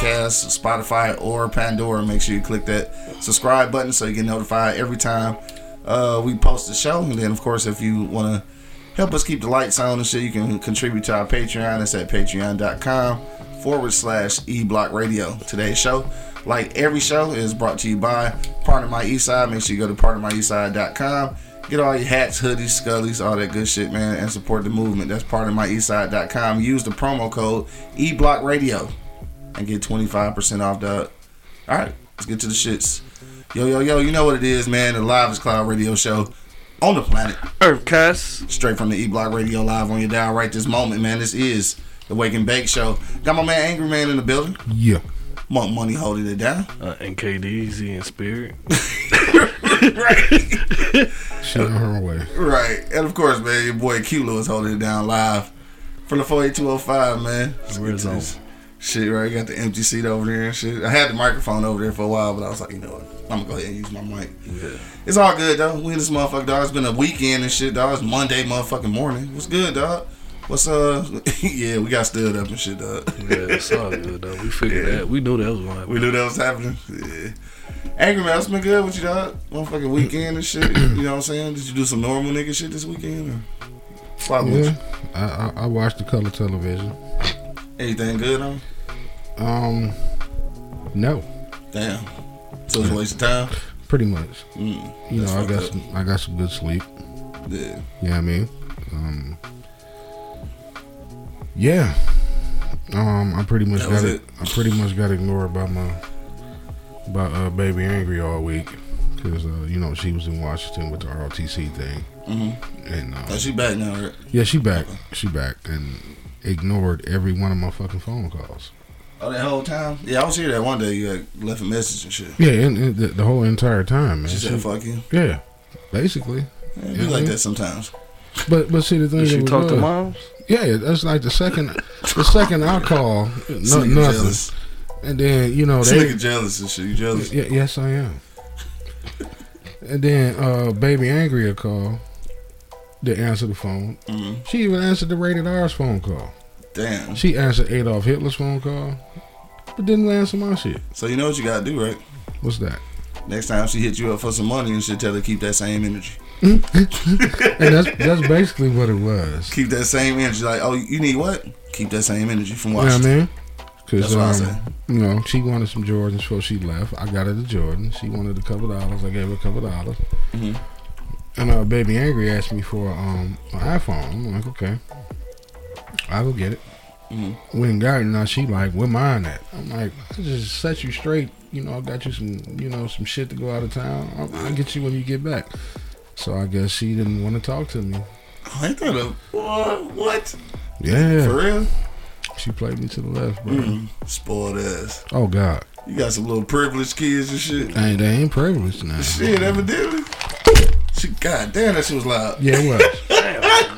Spotify, or Pandora. Make sure you click that subscribe button so you get notified every time uh, we post the show. And then, of course, if you want to help us keep the lights on and shit, you can contribute to our Patreon. It's at patreon.com forward slash eblock radio. Today's show, like every show, is brought to you by Part of My East Side. Make sure you go to partofmyeastside.com. Get all your hats, hoodies, scullies, all that good shit, man, and support the movement. That's part of myeastside.com. Use the promo code eblockradio and get 25% off, dog. All right, let's get to the shits. Yo, yo, yo, you know what it is, man. The Live is Cloud radio show on the planet. Earthcast. Straight from the E Block Radio Live on your dial right this moment, man. This is the Wake and Bake Show. Got my man Angry Man in the building. Yeah. Monk Money holding it down. Uh, NKDZ in spirit. She on her way. Right. And of course, man, your boy Q Lewis holding it down live from the 48205, man. Let's get Red to zone. This Shit, right? Got the empty seat over there and shit. I had the microphone over there for a while, but I was like, you know what? I'm gonna go ahead and use my mic. Yeah. It's all good though. We in this motherfucker, dog. It's been a weekend and shit, dog. It's Monday motherfucking morning. What's good, dog? What's uh? yeah, we got stood up and shit, dog. Yeah, it's all good though. We figured Yeah. that. We knew that was going. We knew that was happening. Yeah. Angry man, what's been good with you, dog? Motherfucking weekend and shit. You know what I'm saying? Did you do some normal nigga shit this weekend? Or? Fuck Yeah. I, I, I watched the color television. Anything good on? Um, no, Damn. So it's a waste of time. pretty much. Mm, You know, I got up. some, I got some good sleep. Yeah. You know I mean? Um, yeah. Um, I pretty much That got it? it. I pretty much got ignored by my by uh, baby angry all week because uh, you know she was in Washington with the ROTC thing, Mm-hmm. and uh, Oh, she back now, right? yeah, she back, she back, and ignored every one of my fucking phone calls. Oh, that whole time? Yeah, I was here that one day. You had left a message and shit. Yeah, and, and the, the whole entire time, man. She said, She- "Fuck you." yeah, basically. Yeah, it be Yeah, like man. that sometimes. But but see the thing Did that you was talk to moms? Yeah, that's like the second the second I call, This no, nigga nothing, jealous. and then you know This they nigga jealous and shit. You jealous? Yeah, yes, I am. and then uh, baby angry a call. They answer the phone. Mm-hmm. She even answered the rated R's phone call. Damn. She answered Adolf Hitler's phone call, but didn't answer my shit. So you know what you gotta do, right? What's that? Next time she hit you up for some money and shit, tell her keep that same energy. And that's that's basically what it was. Keep that same energy. Like, oh, you need what? Keep that same energy from watching. You know what I Washington. mean? Because That's um, you know she wanted some Jordans before she left. I got her the Jordan. She wanted a couple dollars. I gave her a couple dollars. Mhm. And uh, baby angry asked me for um an iPhone. I'm like, okay, I'll go get it. Mhm. Went and got it. Now she like, where mine at? I'm like, I just set you straight. You know, I got you some, you know, some shit to go out of town. I'll, I'll get you when you get back. So I guess she didn't want to talk to me. Oh, ain't that a what? What? Yeah, For real? she played me to the left, bro. Mm. Spoiled ass. Oh God, You got some little privileged kids and shit. ain't they ain't privileged now. Shit, evidently. She, God damn, that shit was loud. Yeah, it was.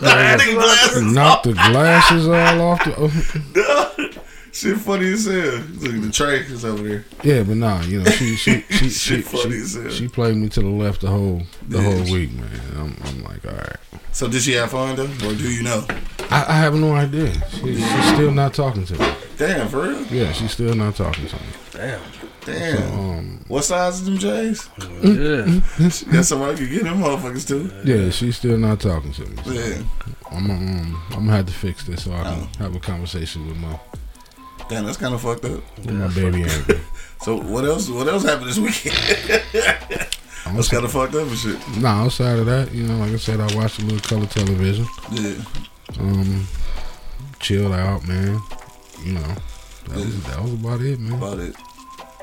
Nigga glasses Knocked the glasses all off the. Shit funny as hell. Look, the tray is over there. yeah, but nah, you know she she she she, Shit funny as hell. she, she played me to the left the whole the Yeah. whole week, man. I'm, I'm like, all right. So did she have fun though, or do you know? I, I have no idea. She, she's still not talking to me. Damn, for real? Yeah, she's still not talking to me. Damn. Damn. So, um, what size is them J's? Yeah. That's somebody could get them motherfuckers too. yeah, she's still not talking to me. So Yeah. I'm um, I'm gonna have to fix this so I can Oh. have a conversation with my Damn, that's kind of fucked up. with my baby angry. So what else? What else happened this weekend? I'm That's kind of fucked up and shit. Nah, outside of that, you know, like I said, I watched a little color television. Yeah. Um, chilled out, man. You know, that was, that was about it, man. About it.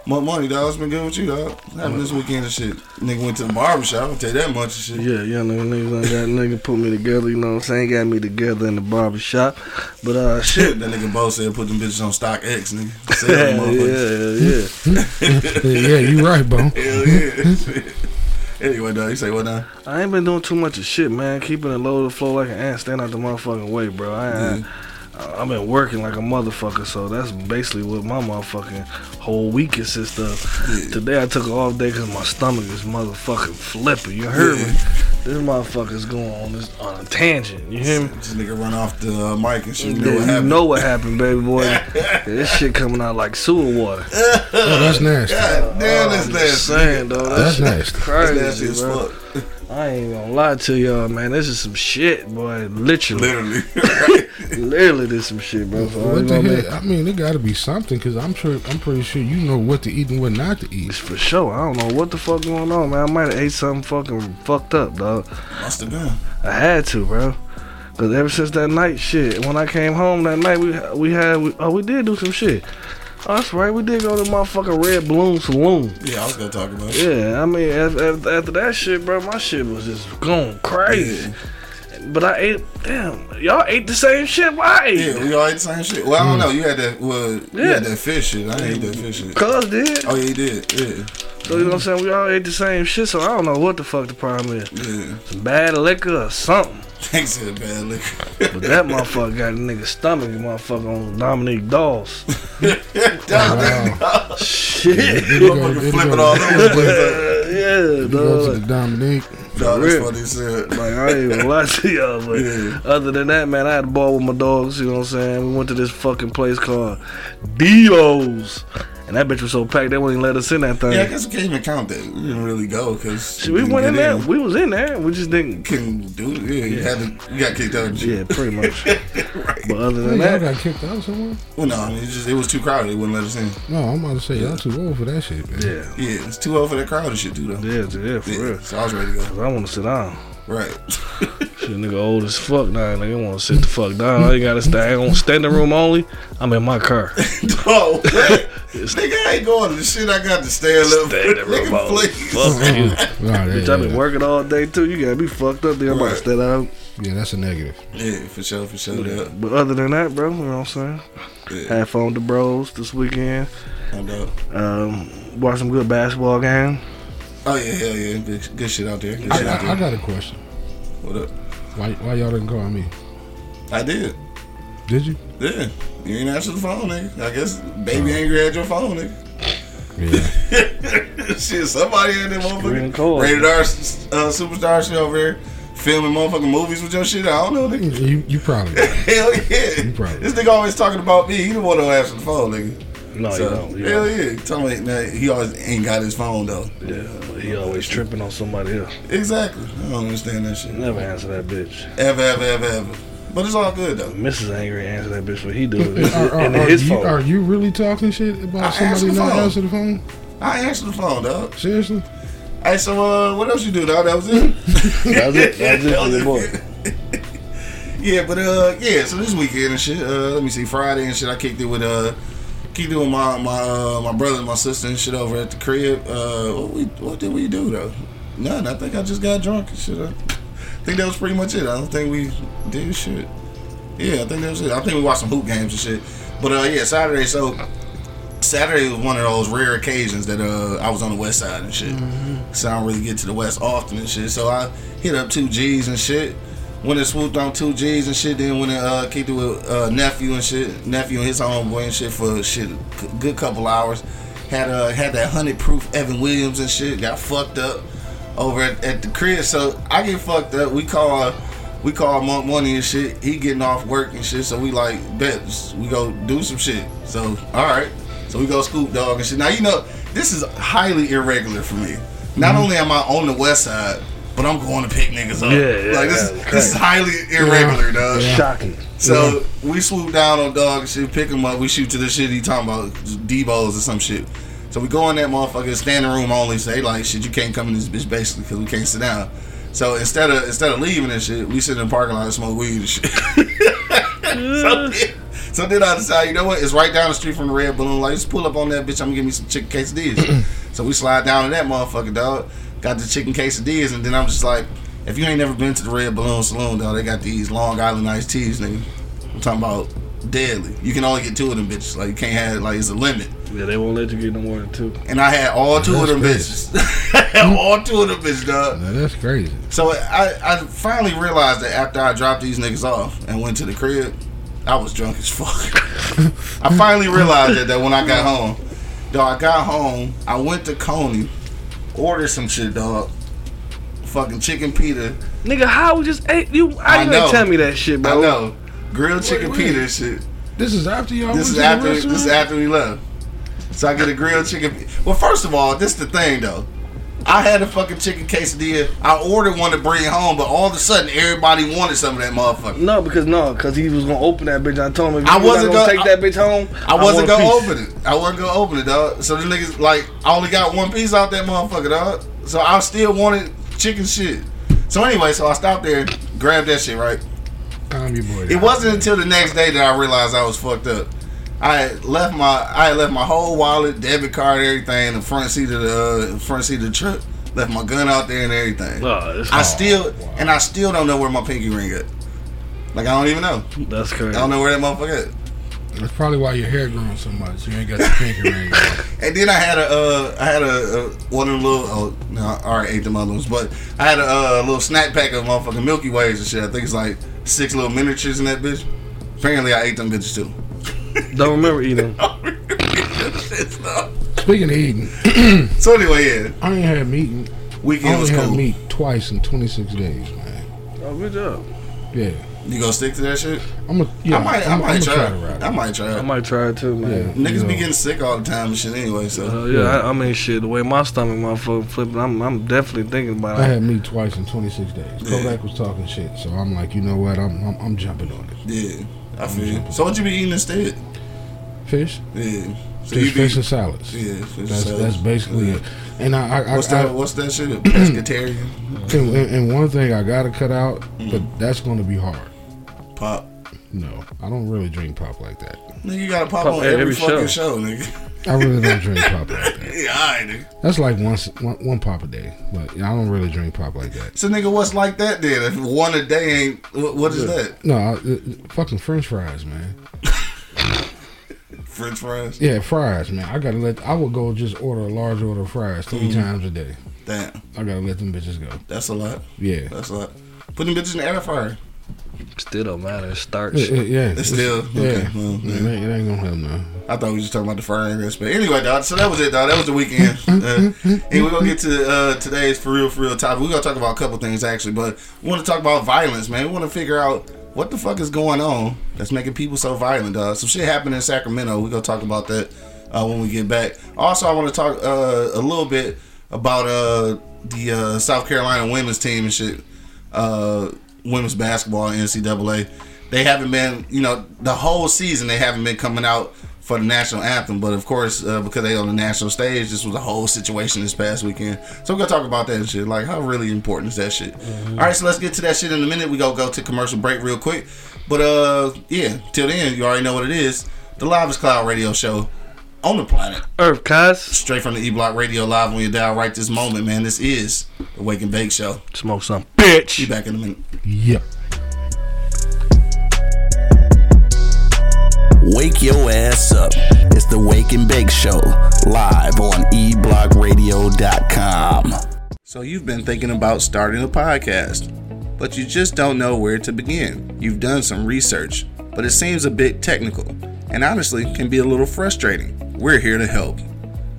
More money, dog. It's been good with you, dog. What happened this weekend and shit. Nigga went to the barber shop. I'll tell you that much and shit. Yeah, young nigga, niggas done got nigga put me together, you know what I'm saying? Got me together in the barber shop. But uh shit. That nigga Bo said put them bitches on StockX, nigga. Sell them Yeah, yeah, yeah. yeah, you right, bro. Hell yeah. Shit. anyway, dog, you say what now? I ain't been doing too much of shit, man. Keeping it low to the flow like an ant, stand out the motherfucking way, bro. I, I, I've been working like a motherfucker, so that's basically what my motherfucking whole week consists of. Yeah. Today I took an off day because my stomach is motherfucking flipping. You heard me? This motherfucker's going on this on a tangent. You hear me? This nigga run off the uh, mic and shit. You Yeah, know what you happened? know what happened, baby boy. this shit coming out like sewer water. Oh, that's nasty. God damn, that's I'm just nasty. saying, though. That's shit nasty. That's Crazy, nasty as fuck. I ain't gonna lie to y'all, man. This is some shit, boy. Literally, Literally. right? literally, this some shit, bro. So I What ain't the gonna hell? I mean, it got to be something because I'm sure, I'm pretty sure you know what to eat and what not to eat. It's for sure. I don't know what the fuck going on, man. I might have ate something fucking fucked up, dog. Must have been. I had to, bro. Cause ever since that night, shit. When I came home that night, we we had we, oh we did do some shit. Oh, that's right. We did go to motherfucking Red Balloon Saloon. Yeah, I was gonna talk about it. Yeah, I mean, after, after, that shit, bro, my shit was just going crazy. But I ate, damn, y'all ate the same shit. Why? I ate Yeah, we all ate the same shit. Well, I don't hmm. know. You had that. Well, you Yeah. had that fish shit. I didn't eat that fish shit. Cuz did. Oh yeah, you did. Yeah, So you know what I'm saying? We all ate the same shit, so I don't know what the fuck the problem is. yeah. Some bad liquor or something. Thanks to the bad liquor. But that motherfucker got a nigga stomach, motherfucker on Dominique Dawes. Wow. Shit. Did Motherfucker did he flipping go- all over the place. yeah, did he go to the dog. Dominique. No, that's real. funny as hell. Like, I ain't gonna lie to y'all, but Yeah. other than that, man, I had a ball with my dogs, you know what I'm saying? We went to this fucking place called Dio's. And that bitch was so packed, they wouldn't even let us in that thing. Yeah, I guess we can't even count that. We didn't really go because Shit, we went in there. We was in there. We just didn't. couldn't do it. Yeah, you had to. You got kicked out. And shit. Yeah, pretty much. right. But other Hey, than y'all that, got kicked out somewhere? Well, no, I mean, it's just it was too crowded. They wouldn't let us in. No, I'm about to say y'all too old for that shit, man. yeah, Yeah, it's too old for that crowded shit too, though. yeah, yeah, for Yeah, real. so I was ready to go. 'Cause I want to sit down. Right. Shit, nigga old as fuck now. Nigga want to sit the fuck down. I ain't gotta stay. I ain't gonna standing room only. I'm in my car. oh, wait. Nigga, I ain't going to the shit. I got to stand up. Standing room nigga, only. please. Fuck you. Nah, Bitch, yeah, I been yeah. working all day too. You gotta be fucked up. Then I'm about to Right. stay down. Yeah, that's a negative. Yeah, for sure, for sure. That. But other than that, bro, you know what I'm saying? Yeah, Had fun with the bros this weekend. I know. Um, watched some good basketball game. Oh yeah, hell yeah, good, good shit out there. Good I, shit out I, I got a question. What up? Why, why y'all didn't call me? I did. Did you? Yeah, you ain't answer the phone, nigga. I guess baby angry had your phone, nigga. Yeah. shit, somebody in there, Screen motherfucker. call. Rated R uh, superstar shit over here, filming motherfucking movies with your shit. I don't know, nigga. you, you probably. did. Hell yeah. You probably- This nigga always talking about me. He the one that answer the phone, nigga. No, So, you don't. You hell don't. yeah. Tell me, man, he always ain't got his phone though. Yeah, but he always tripping on somebody else. Exactly. I don't understand that shit. Never answer that bitch. Ever, ever, ever, ever. But it's all good though. Mrs. Angry answer that bitch what he do. It's Are, are, in are his you, phone. are you really talking shit about I answer somebody the not phone. answer the phone? I answered the phone, dog. Seriously? Hey, so uh, what else you do, dog? That was it. That's it. That's it for your boy. Yeah, but uh, yeah. So this weekend and shit. Uh, let me see, Friday and shit. I kicked it with uh, kicked it with my my uh, my brother and my sister and shit over at the crib. Uh, what we what did we do though? None. I think I just got drunk and shit. I think that was pretty much it. I don't think we did shit. Yeah, I think that was it. I think we watched some hoop games and shit. But uh, yeah, Saturday. So Saturday was one of those rare occasions that uh I was on the west side and shit. So I don't really get to the west often and shit. So I hit up two G's and shit. When it swooped on two G's and shit, then when it uh kicked it with uh nephew and shit, nephew and his homeboy and shit for shit a good couple hours. Had uh had that hundred proof Evan Williams and shit. Got fucked up over at, at the crib. So I get fucked up. We call we call Monk Money and shit. He getting off work and shit. So we like bet we go do some shit. So all right. So we go scoop dog and shit. Now you know this is highly irregular for me. Not mm-hmm. only am I on the west side, but I'm going to pick niggas up. Yeah, yeah, like this, yeah, this is highly irregular, dog. Shocking. So we swoop down on dog and shit, pick him up. We shoot to the shit he talking about, Debo's or some shit. So we go in that motherfucker, standing room only. Say like, shit, you can't come in this bitch basically because we can't sit down. So instead of instead of leaving and shit, we sit in the parking lot and smoke weed and shit. so, So then I decide, you know what? It's right down the street from the Red Balloon. Like, just pull up on that bitch. I'm gonna give me some chicken quesadillas. so we slide down to that motherfucker, dog. Got the chicken quesadillas, and then I'm just like, if you ain't never been to the Red Balloon Saloon, dog, they got these Long Island iced teas, nigga. I'm talking about deadly. You can only get two of them bitches. Like, you can't have, like, it's a limit. Yeah, they won't let you get no more than two. And I had all two of them bitches. All two of them bitches, dog. Now, that's crazy. So I, I finally realized that after I dropped these niggas off and went to the crib, I was drunk as fuck. I finally realized that, that when I got home. Dog, I got home, I went to Coney, ordered some shit, dog. Fucking chicken pita. Nigga, how we just ate you? How I you know. ain't tell me that shit, bro? I know. Grilled chicken wait. pita shit. This is after y'all This went is to after restaurant? this is after we left. So I get a grilled chicken. Well, first of all, this is the thing though. I had a fucking chicken quesadilla. I ordered one to bring home, but all of a sudden everybody wanted some of that motherfucker. No, because no, because he was gonna open that bitch. I told him if you I was wasn't gonna, gonna- take that bitch home. I wasn't gonna open it. I wasn't gonna open it, dog. So the niggas like I only got one piece out that motherfucker, dog. So I still wanted chicken shit. So anyway, so I stopped there, grabbed that shit, right? Calm your boy It wasn't until the next day that I realized I was fucked up. I left my I left my whole wallet, debit card, everything in the front seat of the uh, front seat of the truck. Left my gun out there and everything. Oh, I still and I still don't know where my pinky ring at. Like I don't even know. That's crazy. I don't know where that motherfucker at. That's probably why your hair growing so much. You ain't got the pinky ring. And then I had a, uh, I had a, a one of the little, oh, no, I already ate them other ones, but I had a, uh, little snack pack of motherfucking Milky Ways and shit. I think it's like six little miniatures in that bitch. Apparently, I ate them bitches too. Don't remember eating. Speaking of eating, so anyway, yeah, I ain't had meat. I weekend only was had cool. meat twice in 26 days, man. Oh, good job. Yeah. You gonna stick to that shit? I'm a, yeah, I might, I I'm, might I'm try. try to ride I it. might try. I might try it too, man. Yeah. Niggas you be getting sick all the time and shit anyway. So Uh, yeah, I, I mean, shit. The way my stomach, motherfucker, flipping, I'm, I'm definitely thinking about it. I had meat twice in 26 days. Yeah. Kodak was talking shit, so I'm like, you know what? I'm I'm, I'm jumping on it. yeah, I feel you. So what you be eating instead? Fish, Yeah, so fish, be fish and salads. yeah. Fish That's salad. that's basically Yeah. it. And I, I, I, What's I that? What's that shit? A pescatarian and, and one thing I gotta cut out, Mm. but that's gonna be hard. Pop. No, I don't really drink pop like that. Nigga, you gotta pop, Pop on every, every fucking show. show, nigga. I really don't drink pop like that. yeah, alright, nigga. That's like once one, one pop a day, but I don't really drink pop like that. So nigga, what's like that then? If one a day ain't, what, what is that? No, I, uh, fucking French fries, man. French fries? Yeah, fries, man. I gotta let. I would go just order a large order of fries 3 Mm-hmm. times a day. Damn, I gotta let them bitches go. that's a lot. Yeah, That's a lot. Put them bitches in the air fryer. Still don't matter. It's starch. yeah, yeah. yeah. It's still yeah. okay. Well, It, ain't, it ain't gonna help no. I thought we was just talking about the frying recipe. Anyway, dog. So that was it, dog. That was the weekend. Uh, and we're gonna get to uh, today's for real, for real topic. We're gonna talk about a couple things actually, but we want to talk about violence, man. We want to figure out what the fuck is going on that's making people so violent, dog. Some shit happened in Sacramento. We're gonna talk about that uh, when we get back. Also, I want to talk uh, a little bit about uh, the uh, South Carolina women's team and shit. Women's basketball in NCAA. They haven't been, you know, the whole season they haven't been coming out for the national anthem. But of course, uh, because they on the national stage, this was a whole situation this past weekend. So we're gonna talk about that shit. Like, how really important is that shit? All right, so let's get to that shit in a minute. We gonna go to commercial break real quick. But uh, yeah, till then, you already know what it is. The Livest Cloud Radio Show on the planet Earth, cuz. straight from the E Block Radio live on your dial right this moment, man. This is the Wake and Bake Show. Smoke some bitch. Be back in a minute. Yep. Wake your ass up. It's the Wake and Bake Show, live on eblockradio.com. So you've been thinking about starting a podcast, but you just don't know where to begin. You've done some research, but it seems a bit technical and honestly can be a little frustrating. We're here to help.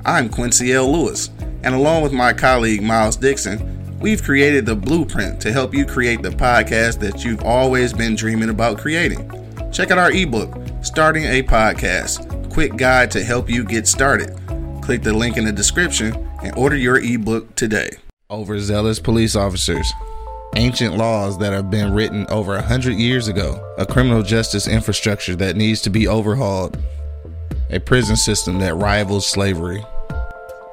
I'm Quincy L. Lewis, and along with my colleague Miles Dixon, we've created the blueprint to help you create the podcast that you've always been dreaming about creating. Check out our ebook, Starting a Podcast Quick Guide to Help You Get Started. Click the link in the description and order your ebook today. Overzealous police officers. Ancient laws that have been written over a hundred years ago. A criminal justice infrastructure that needs to be overhauled. A prison system that rivals slavery.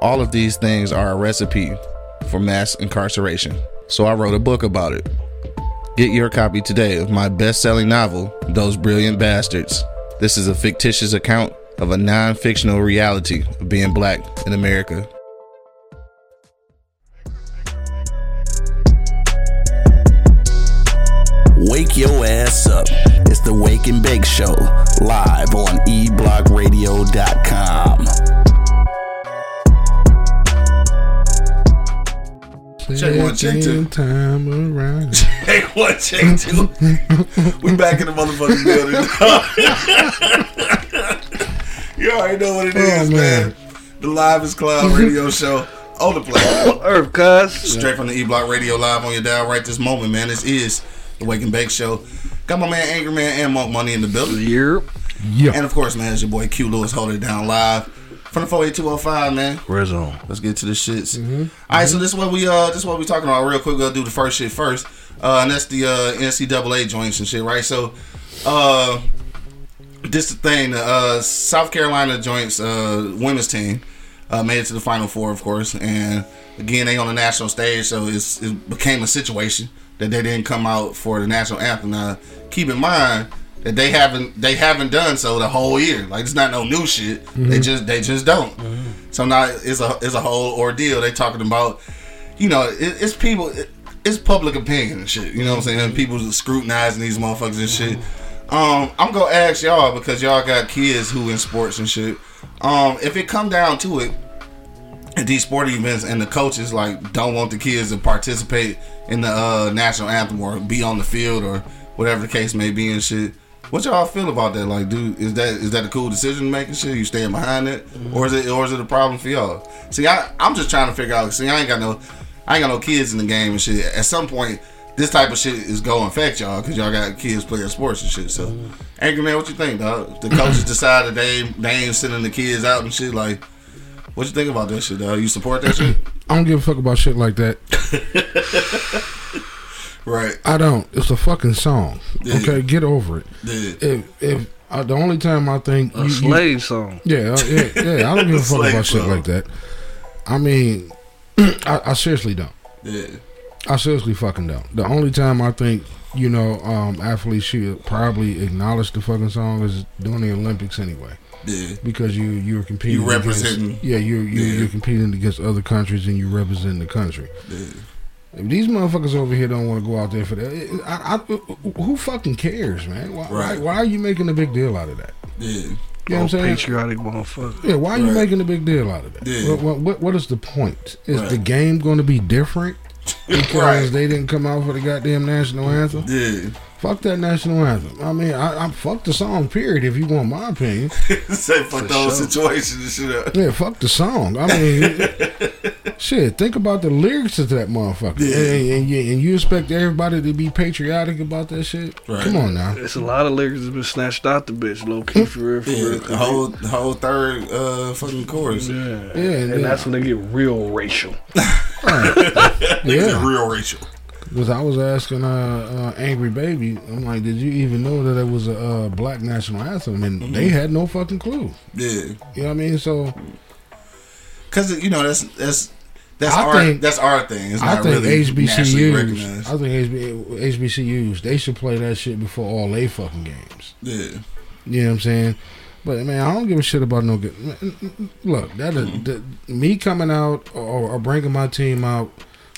All of these things are a recipe for mass incarceration. So I wrote a book about it. Get your copy today of my best selling novel, Those Brilliant Bastards. This is a fictitious account of a non fictional reality of being black in America. Wake your ass up. It's the Wake and Bake Show, live on eblockradio.com. Check one, check two. Second time around. Hey, what? Check two. we back in the motherfucking building. you already know what it oh, is, Oh, man. man. The Live is Cloud radio show on the plane. Earth, cuz. Straight from the E Block Radio Live on your dial right this moment, man. This is the Wake and Bake Show. Got my man Angry Man and Monk Money in the building. Yep. Yeah. And of course, man, it's your boy Q Lewis holding it down live from the 48205, man. Red zone. Let's get to the shits. All right, so this is what we uh this is what we talking about real quick. We'll do the first shit first, uh, and that's the uh, NCAA joints and shit, right? So, uh, this the thing. The uh, South Carolina joints uh, women's team uh, made it to the Final Four, of course, and again they on the national stage, so it's, it became a situation that they didn't come out for the national anthem. Now, keep in mind that they haven't they haven't done so the whole year. Like it's not no new shit. They just they just don't. So now it's a it's a whole ordeal. They talking about, you know, it, it's people. It, it's public opinion and shit. You know what I'm saying? People scrutinizing these motherfuckers and shit. Um, I'm gonna ask y'all because y'all got kids who in sports and shit. Um, if it come down to it, at these sporting events and the coaches like don't want the kids to participate in the uh, national anthem or be on the field or whatever the case may be and shit. What y'all feel about that? Like, dude, is that is that a cool decision making shit? You staying behind it, or is it or is it a problem for y'all? See, I I'm just trying to figure out. See, I ain't got no I ain't got no kids in the game and shit. At some point, this type of shit is going to affect y'all because y'all got kids playing sports and shit. So, angry man, what you think, dog? The coaches decided they they ain't sending the kids out and shit, like, what you think about that shit, Though You support that shit? I don't give a fuck about shit like that. Right. I don't. It's a fucking song. Yeah. Okay, get over it. Yeah. If if uh, the only time I think A you, you- slave song. yeah, uh, yeah, yeah, I don't give a fuck Slave about shit like that. I mean, I, I seriously don't. Yeah. I seriously fucking don't. The only time I think you know um, athletes should probably acknowledge the fucking song is during the Olympics anyway, Yeah. because you you're competing. You representing- Against, yeah, you you Yeah. you're competing against other countries and you represent the country. Yeah. If these motherfuckers over here don't want to go out there for that, I, I, who fucking cares, man? Why, Right. why, why are you making a big deal out of that? Yeah. You know what I'm saying? patriotic motherfucker. Yeah, why are you making a big deal out of that? Yeah. What, what, what, what is the point? Is Right. the game going to be different because Right. they didn't come out for the goddamn national anthem? Yeah. Fuck that national anthem. I mean, I, I fuck the song. Period. If you want my opinion, Say fuck For the whole sure. situation and shit up. yeah, fuck the song. I mean, shit. Think about the lyrics of that motherfucker, Yeah. and, and, you, and you expect everybody to be patriotic about that shit? Right. Come on now. It's a lot of lyrics that's been snatched out the bitch, low key for real. For Yeah, real. the whole the whole third uh fucking chorus. Yeah. Yeah, and yeah. that's when they get real racial. Niggas Yeah. real racial. Because I was asking uh, uh, Angry Baby, I'm like, did you even know that it was a uh, black national anthem? And Mm-hmm. they had no fucking clue. Yeah, You know what I mean? So because you know that's that's that's I our think- that's our thing. It's I think really HBCUs. I think HB, HBCUs, they should play that shit before all they fucking games. Yeah, You know what I'm saying? But man, I don't give a shit about no good. Look, that Mm-hmm. me coming out or, or bringing my team out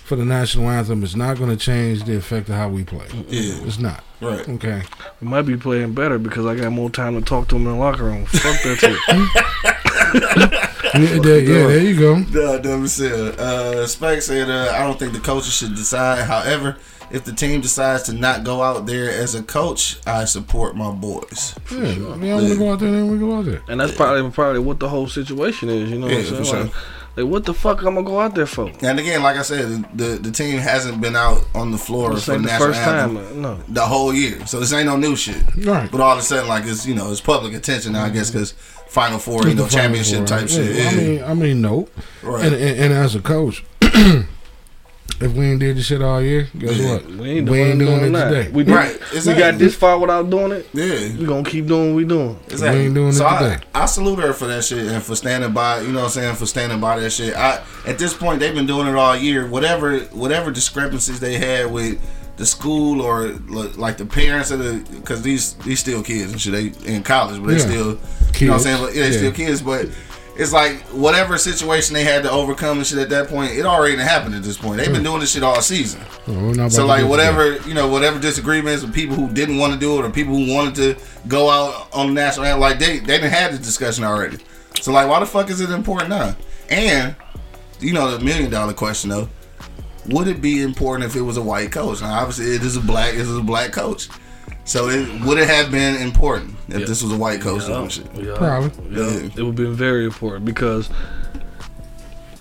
for the national anthem is not going to change the effect of how we play. yeah, It's not. right. Okay. We might be playing better because I got more time to talk to them in the locker room. Fuck that shit. Yeah, there, yeah, there you go. Duh, dumb as hell. Uh, Spike said, uh, "I don't think the coaches should decide. However, if the team decides to not go out there as a coach, I support my boys. Yeah, I mean, I want go out there, then we go out there. And that's probably probably what the whole situation is. You know Yeah, what I'm for saying? sure. Like, like, what the fuck I'm gonna go out there for? And again, like I said, the the team hasn't been out on the floor This for ain't the the national first time. uh, No. the whole year. So this ain't no new shit. Right. But all of a sudden, like it's you know it's public attention now. I guess because Final Four, you know, championship Four, type right? shit. Yeah, Yeah, I mean, I mean, no. right. And, and and as a coach, if we ain't did this shit all year, guess what? We ain't We doing, ain't doing it that. today. We, did, Right, we got this far without doing it. yeah. We gonna keep doing what we doing. Exactly. We ain't doing so it I, today. I salute her for that shit and for standing by. You know what I'm saying? For standing by that shit. I at this point they've been doing it all year. Whatever whatever discrepancies they had with the school or like the parents of the because these these still kids and shit. They in college, but they Yeah. still you know what I'm saying. But, yeah, they Yeah. still kids, but. It's like whatever situation they had to overcome and shit at that point, it already happened at this point. They've been hmm. doing this shit all season. Oh, we're not about So like whatever you know, whatever disagreements with people who didn't want to do it or people who wanted to go out on the national anthem, like they they didn't have this discussion already. So like, why the fuck is it important now? And you know, the million dollar question though, would it be important if it was a white coach? Now obviously it is a black it is a black coach. So it would it have been important if this was a white coach doing shit? Yeah. Probably. Yeah. Yeah. It would have been very important because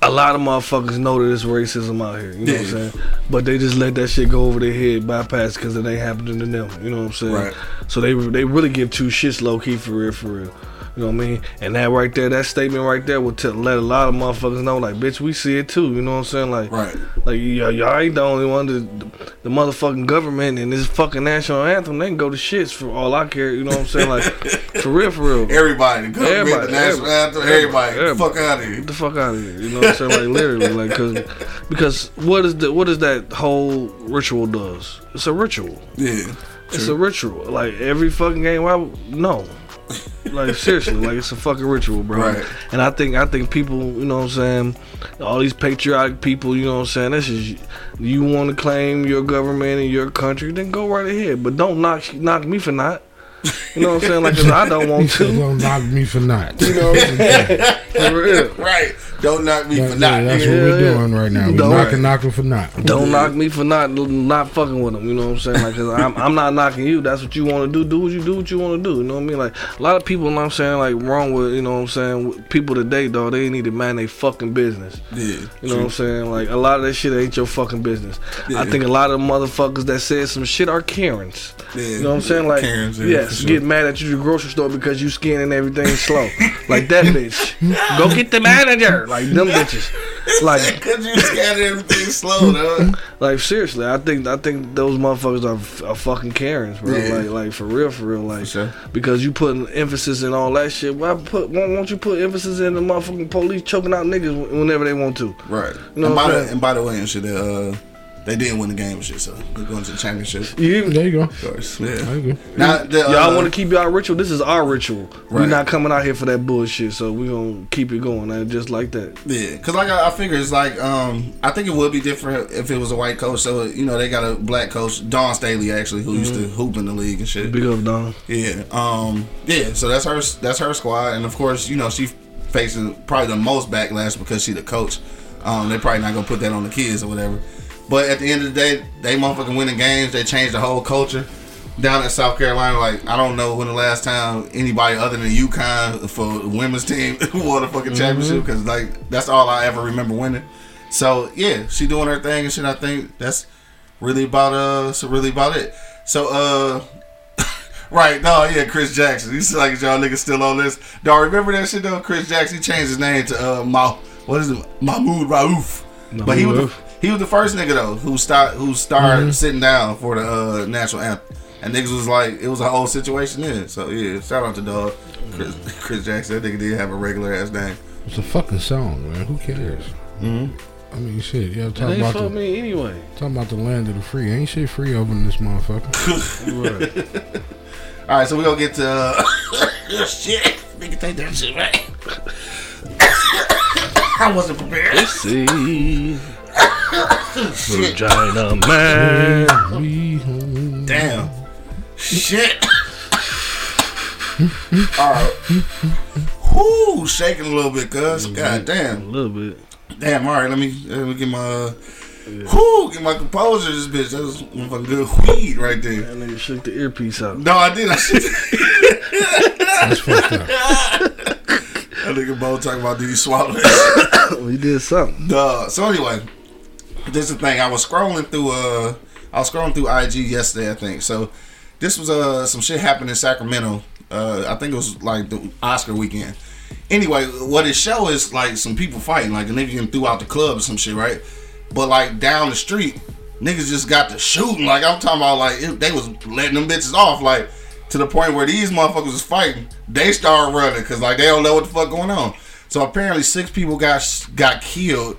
a lot of motherfuckers know that it's racism out here. You know what I'm saying? But they just let that shit go over their head, bypass because it ain't happening to them. You know what I'm saying? Right. So they they really give two shits low key for real, for real. You know what I mean? And that right there, that statement right there would tell, let a lot of motherfuckers know, like, bitch, we see it too. You know what I'm saying? Like, Right. like y'all, y'all ain't the only one. The, the motherfucking government and this fucking national anthem, they can go to shits for all I care. You know what I'm saying? Like, for real, for real. Everybody, the government, Everybody, the national everybody, anthem, everybody, everybody. fuck out of here. Get the fuck out of here. You know what I'm saying? Like literally, like cause, because what is the what is that whole ritual does? It's a ritual. Yeah. It's a ritual. Like every fucking game. Why? No. Like seriously, like it's a fucking ritual, bro. Right. And I think I think people, you know what I'm saying, all these patriotic people, you know what I'm saying. This is you want to claim your government and your country, then go right ahead. But don't knock knock me for not. You know what I'm saying? Like 'cause I don't want to. Don't knock me for not. You know what I'm saying? For real. Right. Don't knock me That- for not. that's nigga. what we're Yeah, yeah. doing right now. We're Don't- knocking, knocking for not. Don't knock me for not not fucking with them. You know what I'm saying? Like, cause I'm, I'm not knocking you. That's what you want to do. Do what you do. What you want to do. You know what I mean? Like a lot of people. You know what I'm saying? Like wrong with you know what I'm saying. With people today, dog. They need to mind their fucking business. Yeah. You know what I'm saying? Like a lot of that shit ain't your fucking business. Yeah. I think a lot of motherfuckers that said some shit are Karens. Yeah. You know what I'm saying? Like Karens, yeah, yes, sure. get mad at you at the grocery store because you skinning everything slow. like that bitch. Go get the manager. Like them bitches. Like Cause you scatter everything slow, dog. like seriously, I think I think those motherfuckers are, are fucking Karens, bro. Yeah. Like like for real, for real, like sure. because you putting emphasis in all that shit. Why put? Why won't you put emphasis in the motherfucking police choking out niggas whenever they want to? Right. You know and, by the, and by the way, and shit, uh, they didn't win the game and shit, so they're going to the championship. You, There you go. Of course. Yeah. There you go. Now, the, uh, y'all want to keep y'all ritual? This is our ritual. We're not coming out here for that bullshit, so we're gonna keep it going, uh, just like that. Yeah, cause like I, I figure it's like um I think it would be different if it was a white coach. So you know they got a black coach, Dawn Staley actually, who used to hoop in the league and shit. Big up, Dawn. Yeah, um, yeah. So that's her. That's her squad, and of course, you know, she facing probably the most backlash because she the coach. Um, they probably not gonna put that on the kids or whatever. But at the end of the day, they motherfucking winning games. They changed the whole culture down in South Carolina. Like I don't know when the last time anybody other than UConn for women's team won a fucking championship because like that's all I ever remember winning. So yeah, she doing her thing and shit. I think that's really about uh, so really about it. So uh. Right, no, yeah, Chris Jackson. He's like y'all niggas still on this. Y'all remember that shit though? Chris Jackson he changed his name to uh Ma what is it? Mahmoud Rauf. But he was. He was the first nigga though who start who started sitting down for the uh national anthem. And niggas was like it was a whole situation then. So yeah, shout out to dog. Chris, Chris Jackson, that nigga did have a regular ass name. It's a fucking song, man. Who cares? Mm-hmm. I mean, shit. Yeah, It talking ain't about for the me anyway. talking about the land of the free. Ain't shit free over in this motherfucker. Right. Alright, so we gonna get to uh, shit. Nigga take that shit right. I wasn't prepared. See, Vagina Man. We home. Damn. Shit. Alright. Whoo, shaking a little bit, cuz. God damn. A little bit. Damn, alright, let me let me get my uh, whoo, get my composure this bitch. That was motherfucking good weed right there. That nigga shook the earpiece out. No, I did. I should. That's fucked up. that nigga Bo talking about did he swallow that? We did something. Duh. So anyway, this is the thing. I was scrolling through uh I was scrolling through IG yesterday, I think. So this was uh some shit happened in Sacramento. Uh I think it was like the Oscar weekend. Anyway, what it show is like some people fighting, like a nigga getting threw out the club or some shit, right? But like down the street, niggas just got to shooting. Like I'm talking about like it, they was letting them bitches off like to the point where these motherfuckers was fighting. They started running because like they don't know what the fuck going on. So apparently six people got got killed,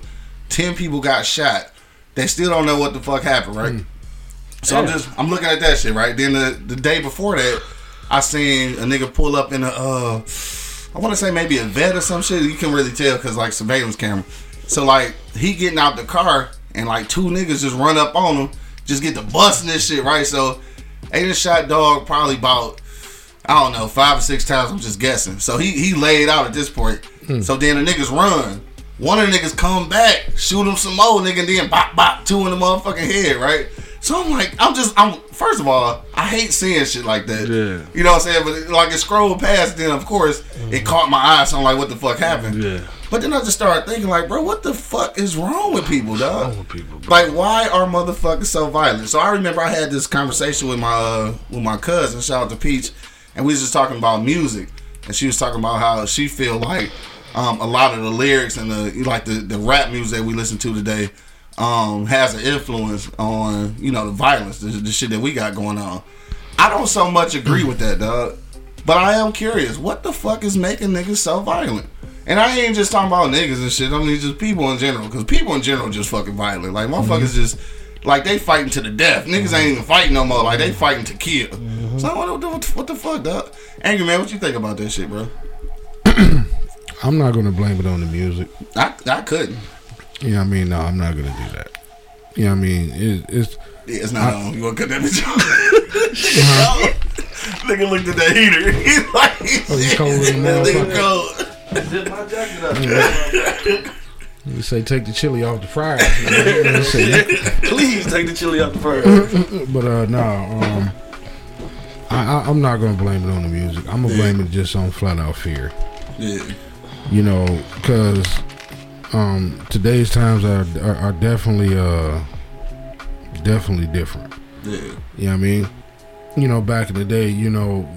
ten people got shot. They still don't know what the fuck happened, right? So I'm just I'm looking at that shit right. Then the the day before that, I seen a nigga pull up in a uh, I want to say maybe a vet or some shit. You can really tell because like surveillance camera. So like he getting out the car and like two niggas just run up on him, just get to busting this shit right. So they done shot dog probably about I don't know five or six times. I'm just guessing. So he he laid out at this point. So then the niggas run. One of the niggas come back, shoot him some more nigga, and then bop bop two in the motherfucking head, right? So I'm like, I'm just, I'm first of all, I hate seeing shit like that. Yeah. You know what I'm saying? But like it scrolled past, then of course it caught my eye. So I'm like, what the fuck happened? Yeah. But then I just started thinking, like, bro, what the fuck is wrong with people, dog? Wrong with people. Like, why are motherfuckers so violent? So I remember I had this conversation with my uh, with my cousin, shout out to Peach, and we was just talking about music, and she was talking about how she feel like um, a lot of the lyrics and the like the, the rap music that we listen to today um, has an influence on you know the violence, the, the shit that we got going on. I don't so much agree with that, dog. But I am curious, what the fuck is making niggas so violent? And I ain't just talking about niggas and shit. I mean just people in general, because people in general just fucking violent. Like motherfuckers just like they fighting to the death. Niggas ain't even fighting no more. Like they fighting to kill. So what, what, what the fuck, dog? Angry man, what you think about that shit, bro? I'm not gonna blame it on the music. I I couldn't. You know what I mean? No, I'm not gonna do that. You know what I mean? It, it's Yeah, it's not on. You want to cut that bitch off? Nigga looked at that heater. He's like, Oh, you cold in the nigga cold. Zip my jacket up. you say take the chili off the fryer. You say, Please take the chili off the fryer. but uh, no, um, I, I, I'm not gonna blame it on the music. I'm gonna blame it just on flat out fear. Yeah. You know, because um, today's times are, are are definitely uh definitely different. Yeah. You know what I mean? You know, back in the day, you know,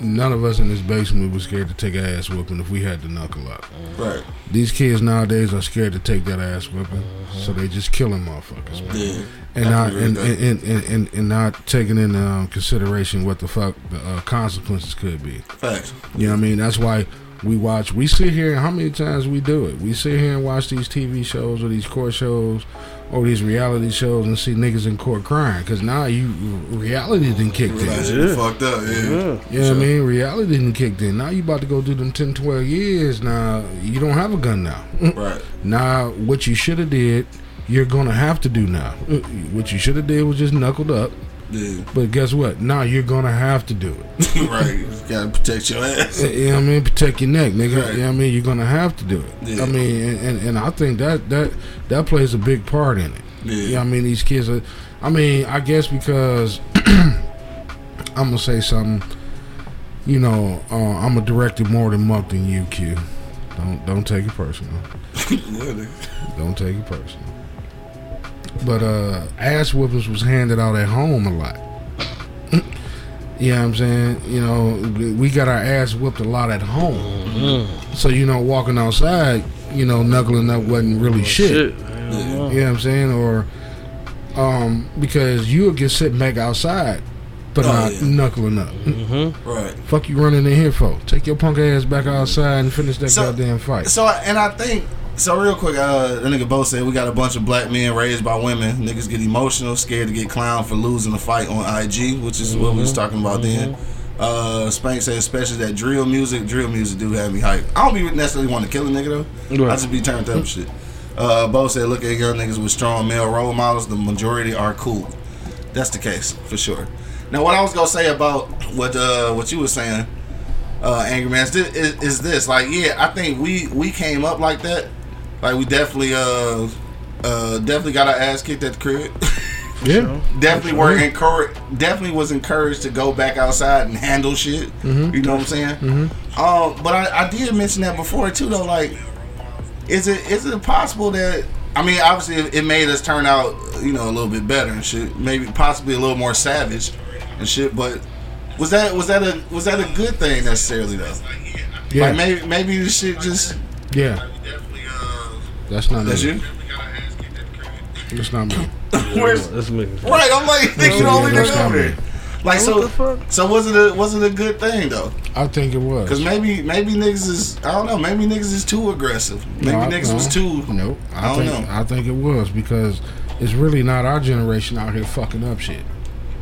none of us in this basement was scared to take an ass whooping if we had to knuckle up. Right. These kids nowadays are scared to take that ass whooping, so they just killing motherfuckers. Yeah. And not and, and, and, and, and not taking into um, consideration what the fuck the uh, consequences could be. Facts. You know what I mean? That's why we watch. We sit here. How many times we do it? We sit here and watch these TV shows or these court shows or these reality shows and see niggas in court crying because now you reality didn't kick Realize in. you Yeah. fucked up. Yeah. Yeah. You know what I mean? Reality didn't kick in. Now you about to go do them 10, 12 years. Now you don't have a gun now. Right. Now what you should have did, you're gonna have to do now. What you should have did was just knuckled up. Yeah. But guess what? Now you're gonna have to do it. right. You gotta protect your ass. You know what I mean? Protect your neck, nigga. Right. You know I mean? You're gonna have to do it. Yeah. I mean, and, and, and I think that that that plays a big part in it. Yeah. You know I mean? These kids are. I mean, I guess because I'm gonna say something. You know, uh, I'm a director more than month than you, Q. Don't don't take it personal. Don't take it personal. But uh ass whoopings was handed out at home a lot. you know what I'm saying? You know, we got our ass whooped a lot at home. So you know, walking outside, you know, knuckling up wasn't really shit. Shit. You know what I'm saying? Or um because you'll get sitting back outside but Oh, not yeah. knuckling up. Right. Fuck you running in here for? Take your punk ass back outside and finish that So- goddamn fight. So and I think so real quick, uh the nigga Bo said we got a bunch of black men raised by women. Niggas get emotional, scared to get clowned for losing a fight on IG, which is what we was talking about then. Uh Spank said especially that drill music, drill music do have me hype. I don't be necessarily want to kill a nigga though. I Right. just be turned up shit. Uh Bo said look at young niggas with strong male role models, the majority are cool. That's the case, for sure. Now what I was gonna say about what uh what you were saying, uh, Angry Man, is, is, is this like yeah? I think we we came up like that. Like we definitely uh uh definitely got our ass kicked at the crib. yeah. definitely were encouraged. Definitely was encouraged to go back outside and handle shit. You know what I'm saying? Hmm. Um, but I, I did mention that before too, though. Like, is it is it possible that I mean, obviously, it, it made us turn out, you know, a little bit better and shit. Maybe possibly a little more savage and shit. But was that was that a was that a good thing necessarily though? Yeah. Like maybe maybe this shit just yeah. That's not that's me. you. That's not me. Where's That's me. right? I'm like, nigga, you the only that's nigga not over there. Like so, so was it a was it a good thing though? I think it was. Because maybe maybe niggas is I don't know maybe niggas is too aggressive. Maybe No, niggas no. was too Nope. I, I don't think know. I think it was because it's really not our generation out here fucking up shit.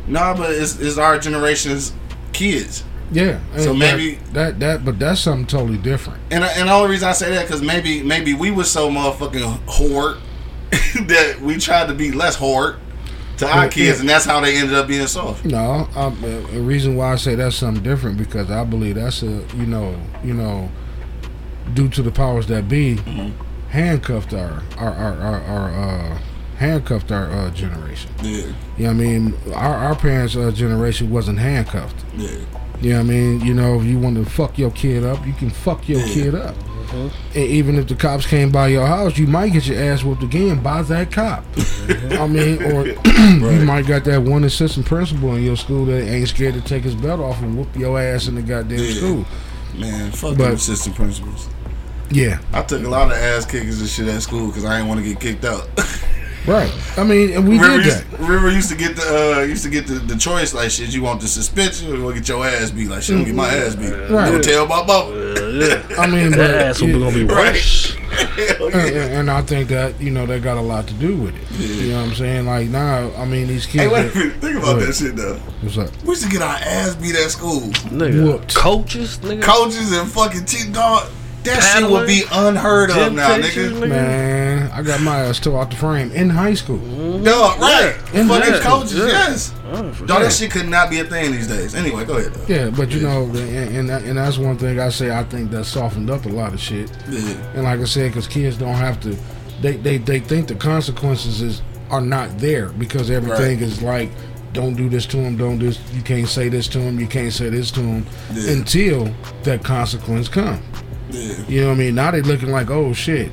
Nah, but it's, it's our generation's kids. Yeah. So maybe- that, that that but that's something totally different. And and the only reason I say that because maybe maybe we were so motherfucking hoard that we tried to be less hoard to our kids, yeah. and that's how they ended up being soft. No, um, uh, the reason why I say that's something different because I believe that's a you know you know due to the powers that be handcuffed our our our, our, our uh, handcuffed our uh, generation. Yeah, You know what I mean? Our our parents' uh, generation wasn't handcuffed. yeah, You know what I mean? You know, if you want to fuck your kid up, you can fuck your kid up. Mm-hmm. And even if the cops came by your house, you might get your ass whooped again by that cop. Mm-hmm. I mean, or you might got that one assistant principal in your school that ain't scared to take his belt off and whoop your ass in the goddamn Yeah. school. man, fuck But- assistant principals. Yeah, I took a lot of ass kickers and shit at school because I didn't want to get kicked out. right. I mean, and we River did used, that. River used to get the uh, used to get the, the choice like shit. You want the suspension or you want to get your ass beat? Like shit, I'm gonna get my ass beat. Right. Don't tell my mama. yeah. I mean, That but, ass will yeah, gonna be Right. worse. And, and- and I think that you know that got a lot to do with it. You know what I'm saying? Like now, I mean, these kids. Hey, wait a that- minute. Think about Go that shit though. What's up? We used to get our ass beat at school. Nigga. Whooped. Coaches, nigga. Coaches and fucking team dog. That shit Paddlers, would be unheard of now, teachers, nigga. Man, I got my ass tore out the frame in high school. Dog, right. In Fucking high school, coaches, yeah. yes. Oh, Dog, sure. that shit could not be a thing these days. Anyway, go ahead though. Yeah, but you know, and, and and that's one thing I say. I think that softened up a lot of shit. Yeah. And like I said, because kids don't have to, they, they they think the consequences is are not there because everything Right. is like, don't do this to him, don't this, you can't say this to him, you can't say this to him Yeah. until that consequence come. Yeah. You know what I mean? Now they looking like, oh shit.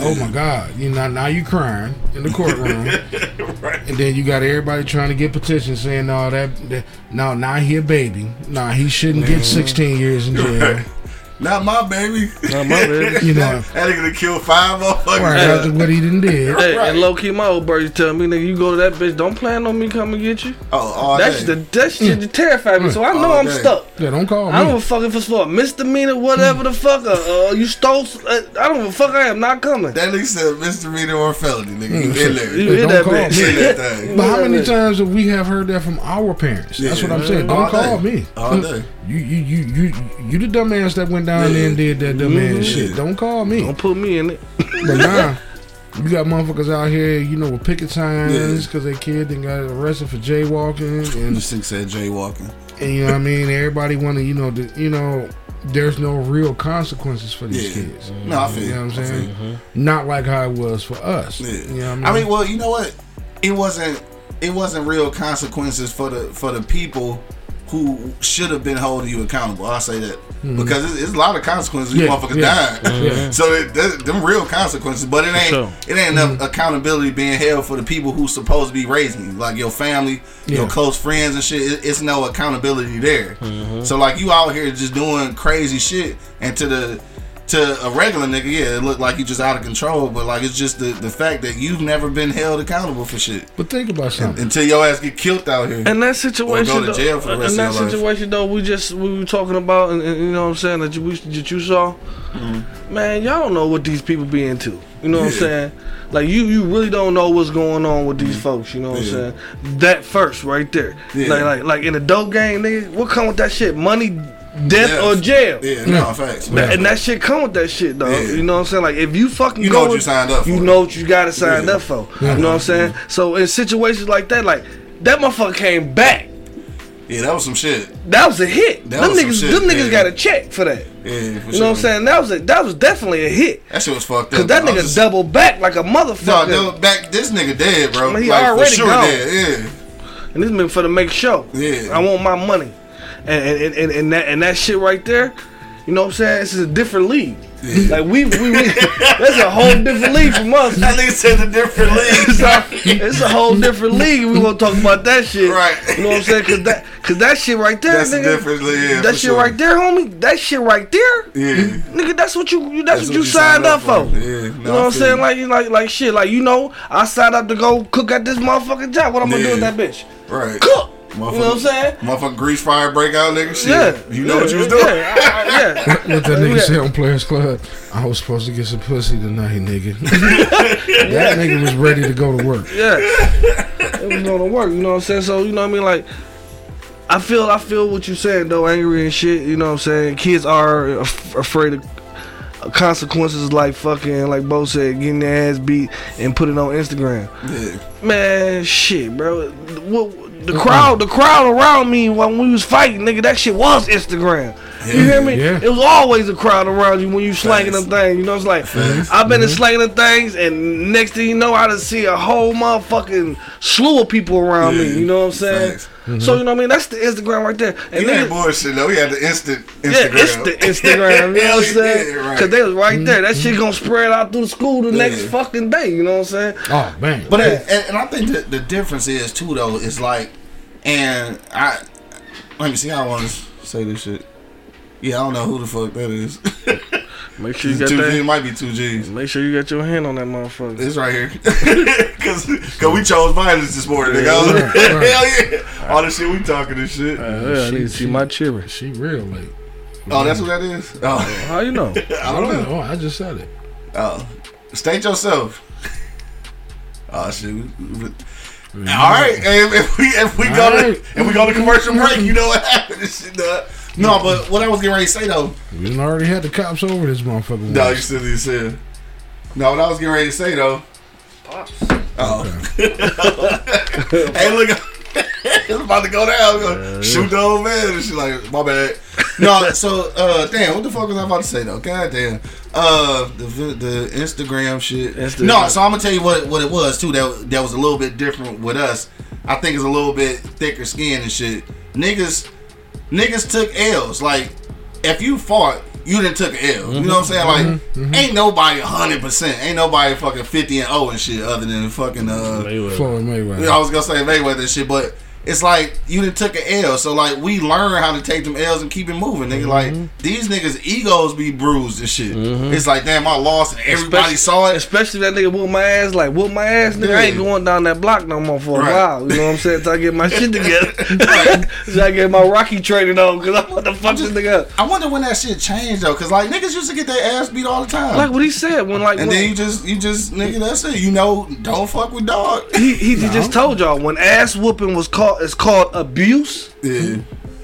Oh my God! You know now you crying in the courtroom, right. and then you got everybody trying to get petitions saying, "No, that, that no, now he a baby. Nah, he shouldn't get 16 years in jail." Right. Not my baby. Not my baby. You know, that nigga to kill five motherfuckers. right after what he done did. Hey, Right. and low key, my old buddy tell me, nigga, you go to that bitch, don't plan on me coming get you. Oh, all That's day. the that shit that terrified me. So I know All I'm day. stuck. Yeah, don't call me. I don't give a fuck if it's for a misdemeanor, whatever the fuck. Uh, uh, you stole. Uh, I don't give a fuck. I am not coming. That nigga said misdemeanor or felony, nigga. You Mm. in there. You You hear don't that call bitch? me. that thing. But how many times have we have heard that from our parents? That's what I'm saying. Don't call me. All day. You you you you you the dumbass that went down there and did that dumbass Mhm. shit. Don't call me. Don't put me in it. But now you got motherfuckers out here, you know, with picket signs Yeah. because they kid then got arrested for jaywalking and This thing said jaywalking. and you know what I mean. Everybody want to, you know, the, you know, there's no real consequences for these Yeah. kids. No, I feel You know what I'm I saying? Not like how it was for us. Yeah. You know what I mean, well, you know what? It wasn't. It wasn't real consequences for the for the people who should have been holding you accountable. I'll say that mm-hmm. because it's, it's a lot of consequences. You Yeah, motherfuckers yeah, dying. yeah. So it, that, them real consequences, but it ain't sure. it ain't enough mm-hmm. accountability being held for the people who's supposed to be raising you, like your family, your close friends and shit. It, it's no accountability there. Mm-hmm. So like you out here just doing crazy shit, and to the to a regular nigga, yeah, it looked like he just out of control. But like it's just the the fact that you've never been held accountable for shit But think about something. until your ass get killed out here. In that situation, Or go to though, jail for the rest in of that your life. situation though, we just we were talking about, and, and you know what I'm saying that you we- that you saw, mm-hmm. man, y'all don't know what these people be into. You know what I'm saying? Like you, you really don't know what's going on with these mm-hmm. folks. You know what Yeah. I'm saying? That first, right there. Yeah. Like, like, like in a dope game, nigga, what come with that shit? Money, death, Death. or jail. yeah, no mm. facts. That- And that shit come with that shit, though. Yeah. You know what I'm saying? Like if you fucking You go know what you signed up You know what you got to sign Yeah. up for. You know what I'm saying? So in situations like that, like that motherfucker came back. yeah, that was some shit. That was a hit. That them was some niggas, shit, them niggas yeah. got a check for that. Yeah, for You sure. know what I'm saying? That was a, that was definitely a hit. That shit was fucked up. Cause that nigga just- doubled back like a No, motherfucker. no, back this nigga dead, bro. Man, he like, already for sure gone. dead. and this been for the make show. Yeah. I want my money. And and, and, and that and that shit right there, you know what I'm saying? This is a different league. Like we, we, we that's a whole different league from us. Yeah. That nigga said a different it's, league. a, it's a whole different league. We gonna talk about that shit, Right. You know what I'm saying? Cause that, cause that shit right there, That's nigga. different league. Yeah, that shit sure. right there, homie. That shit right there, Yeah. nigga. That's what you. you- That's, what you signed up for. Yeah, You know what I'm saying? you. Like, you like, like shit. Like, you know, I signed up to go cook at this motherfucking job. What I'm gonna do with that bitch? right. Cook. You know what I'm saying? Motherfucking grease fire breakout, nigga. Shit. Yeah. You know yeah, what you was yeah, doing. Yeah. I- I- yeah. What that nigga Yeah. said on Players Club, I was supposed to get some pussy tonight, nigga. that nigga was ready to go to work. Yeah. it was gonna work, you know what I'm saying? So, you know what I mean? Like, I feel I feel what you're saying though, angry and shit, you know what I'm saying? Kids are af- afraid of consequences like fucking like Bo said, getting their ass beat and put it on Instagram. Yeah. Man, shit, bro. What, the crowd, the crowd around me when we was fighting, nigga, that shit was Instagram. You hear me? Yeah. It was always a crowd around you when you slanging them things. You know, it's like I've been in mm-hmm. slanging them things, and next thing you know, I done see a whole motherfucking slew of people around Yeah. me. You know what I'm saying? Facts. Mm-hmm. So you know what I mean? That's the Instagram right there. And You ain't bullshit though. We had the instant yeah, Instagram. it's the Instagram. You know what I'm saying? yeah, right. Because they was right there. That shit mm-hmm. gonna spread out through the school the next fucking day. You know what I'm saying? Oh man, But and, and I think the, the difference is too though is like, and I let me see how I want to say this shit. Yeah, I don't know who the fuck that is. Make sure you got two G, it might be two G's. Make sure you got your hand on that motherfucker. It's right here. Cause, Cause we chose violence this morning, nigga. I was like, Right, right. Hell yeah. All the shit we talking this shit. Uh, yeah, I need to see my children. she real late. Oh, that's what that is? Oh, How you know? I don't know. Oh, I just said it. Oh, state yourself. Oh shit. we- we- All right, and if we if we go All to if we go to commercial break, you know what happened. This shit, done. No, but what I was getting ready to say though, We already had the cops over this motherfucker. no, you once. still didn't say it. No, what I was getting ready to say though. Pops. Oh, hey, look, it's about to go down. Gonna shoot the old man, and she like, my bad. No, so uh, damn, what the fuck was I about to say though? God damn, uh, the the Instagram shit. Instagram. No, so I'm gonna tell you what what it was too. That that was a little bit different with us. I think it's a little bit thicker skin and shit. Niggas, niggas took L's. Like, if you fought, you didn't took an L. You know what I'm saying? Like, ain't nobody 100. percent Ain't nobody fucking 50 and 0 and shit other than fucking uh. Floyd Mayweather. I was gonna say Mayweather and shit, but it's like you done took an L. So like we learn how to take them L's and keep it moving, nigga. Like mm-hmm. these niggas' egos be bruised and shit. Mm-hmm. It's like damn, I lost and everybody Especially- saw it. Especially that nigga whoop my ass, like whoop my ass, nigga. I ain't going down that block no more for a while. You know what I'm saying? Till I get my shit together. Right. Till I get my Rocky training on, cause I'm about to fuck this nigga up. I wonder when that shit changed though, cause like niggas used to get their ass beat all the time. Like what he said when like and when, then you just you just nigga that's it. You know, don't fuck with dog. he, he just told y'all when ass whooping was called it's called abuse. Yeah.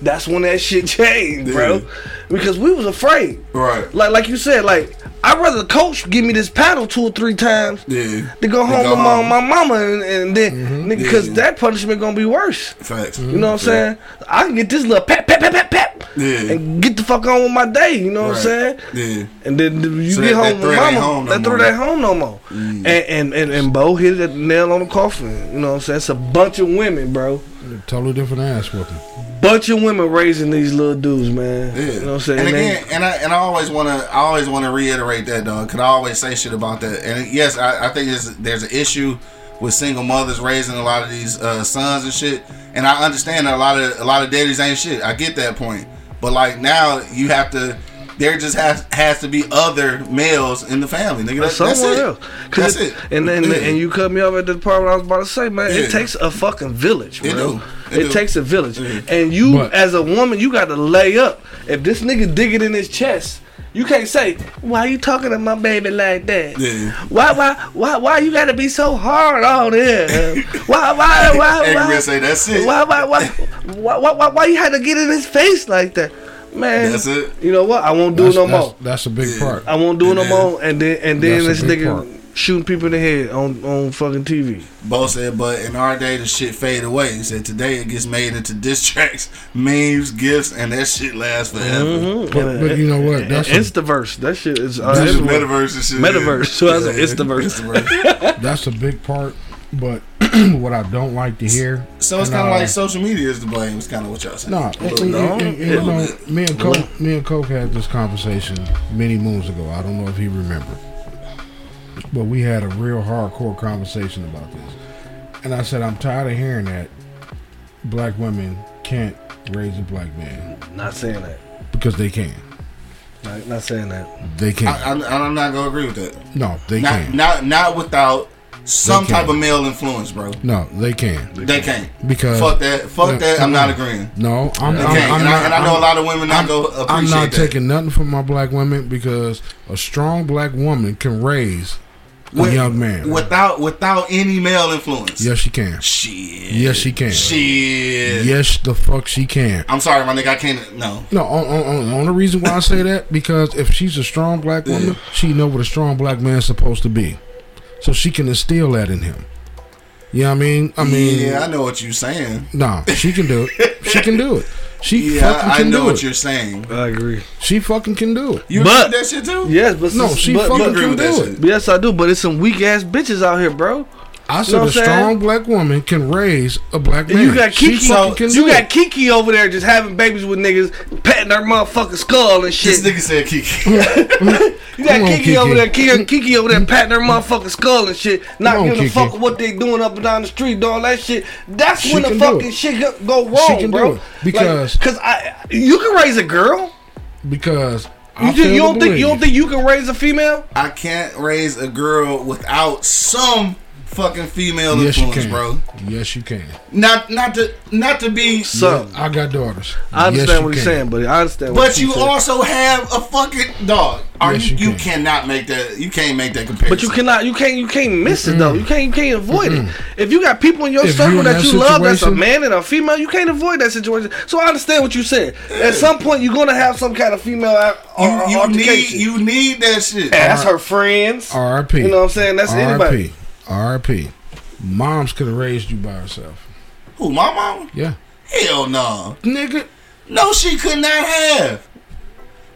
That's when that shit changed, bro. Yeah. Because we was afraid. Right. Like like you said, like I'd rather the coach give me this paddle two or three times Yeah. to go home go to my, home. my mama and, and then nigga, because Yeah. that punishment gonna be worse. Facts. You know what I'm saying? I can get this little pat pat pat pat pat Yeah. and get the fuck on with my day. You know what I'm saying? Yeah. And then you So get that- that home with mama. home no that. Mm. ain't home no more. And, and and and Bo hit the nail on the coffin. You know what I'm saying? It's a bunch of women, bro. Totally different ass whooping. Bunch of women raising these little dudes, man. Yeah. You know what I'm saying? And again, and I and I always want to I always want to reiterate that dog, cause I always say shit about that. And yes, I, I think there's there's an issue with single mothers raising a lot of these uh, sons and shit. And I understand that a lot of a lot of daddies ain't shit. I get that point. But like now, you have to. There just has has to be other males in the family, nigga. That, Someone that's it. else. 'Cause That's it- it. And then Yeah. and you cut me off at the part what I was about to say, man. Yeah. It takes a fucking village, bro. It do. It, It do. takes a village. And you But- as a woman, you gotta lay up. If this nigga dig it in his chest, you can't say, Why you talking to my baby like that? Yeah. Why why why why you gotta be so hard on him? Why why why And you why gonna say that's it. why, why, why, why, why, why, why you had to get in his face like that? Man, That's it. You know what? I won't do That's, it no that's, more. that's a big Yeah. part. I won't do it no Yeah. more. And then and then this nigga part. shooting people in the head on on fucking TV. Bo said, but in our day, the shit fade away. He said, today it gets made into diss tracks, memes, gifts, and that shit lasts forever. Mm-hmm. But, but you know what? That's a, Instaverse. That shit is uh, That's everywhere. metaverse and shit. Metaverse. So I said Yeah. Instaverse. Instaverse. that's a big part. But what I don't like to hear. so it's kind of uh, like social media is to blame. It's kind of what y'all saying. No, A little and- bit. and- and- and, you know, me and Coke, me and Coke had this conversation many moons ago. I don't know if he remembered, but we had a real hardcore conversation about this. And I said, I'm tired of hearing that black women can't raise a black man Not saying that. because they can. Not, not saying that. They can. I, I, I'm not gonna agree with that. no, they Not, can. not, not without some type of male influence, bro. No, they can They can't. because Fuck that. Fuck No, that. I'm not no. agreeing. No, I'm, They I'm, can't. I'm and, not. I, and I know I'm- a lot of women not I'm, go appreciate I'm not that. taking nothing from my black women because a strong black woman can raise a With- young man. without without any male influence. yes, she can. Shit. Yes, she can. Shit. Yes, the fuck she can. I'm sorry, my nigga. I can't. No. No, on, on, on, on the reason why I say that because if she's a strong black woman, she know what a strong black man's supposed to be, so she can instill that in him. You know what I mean? I mean, yeah, I know what you're saying. nah, she can do it. She can do it. She Yeah, fucking I, I can I know do what it. you're saying. I agree. She fucking can do it. You But- agree with that shit too? Yes, but No, she but, fucking agree can with do shit. it. but yes, I do. But it's some weak ass bitches out here, bro. I said what a I'm saying? strong black woman can raise a black man. You got Kiki. fucking can you got it. Kiki over there just having babies with niggas, patting her motherfucking skull and shit. This nigga said Kiki. You got Kiki, Kiki. over there, Kiki, Kiki over there patting her motherfucking skull and shit, not Come on, giving a fuck what they doing up and down the street, doing all that shit. That's She when the can fucking shit go- go wrong, can bro. do it. Because- because I, you can raise a girl. because You, just, you don't think you don't think you can raise a female? I can't raise a girl without some fucking female Yes, you influence, can, bro. Yes, you can. Not not to not to be So I got daughters. I understand Yes, you what he's can. saying, but I understand. what But you saying. also have a fucking dog. Are Yes, you, you you, can. cannot make that you can't make that comparison. But you cannot, you can't, you can't miss it though. You can't, you can't avoid it. If you got people in your If circle in that that you love, that's a man and a female, you can't avoid that situation. So I understand what you said. At some point, you're gonna have some kind of female al- you, you need you need that shit. And that's her friends. R.I.P. You know what I'm saying? That's anybody. R.I.P. Moms could have raised you by herself. Who my mama? Yeah, Hell no. nigga. No, she could not have.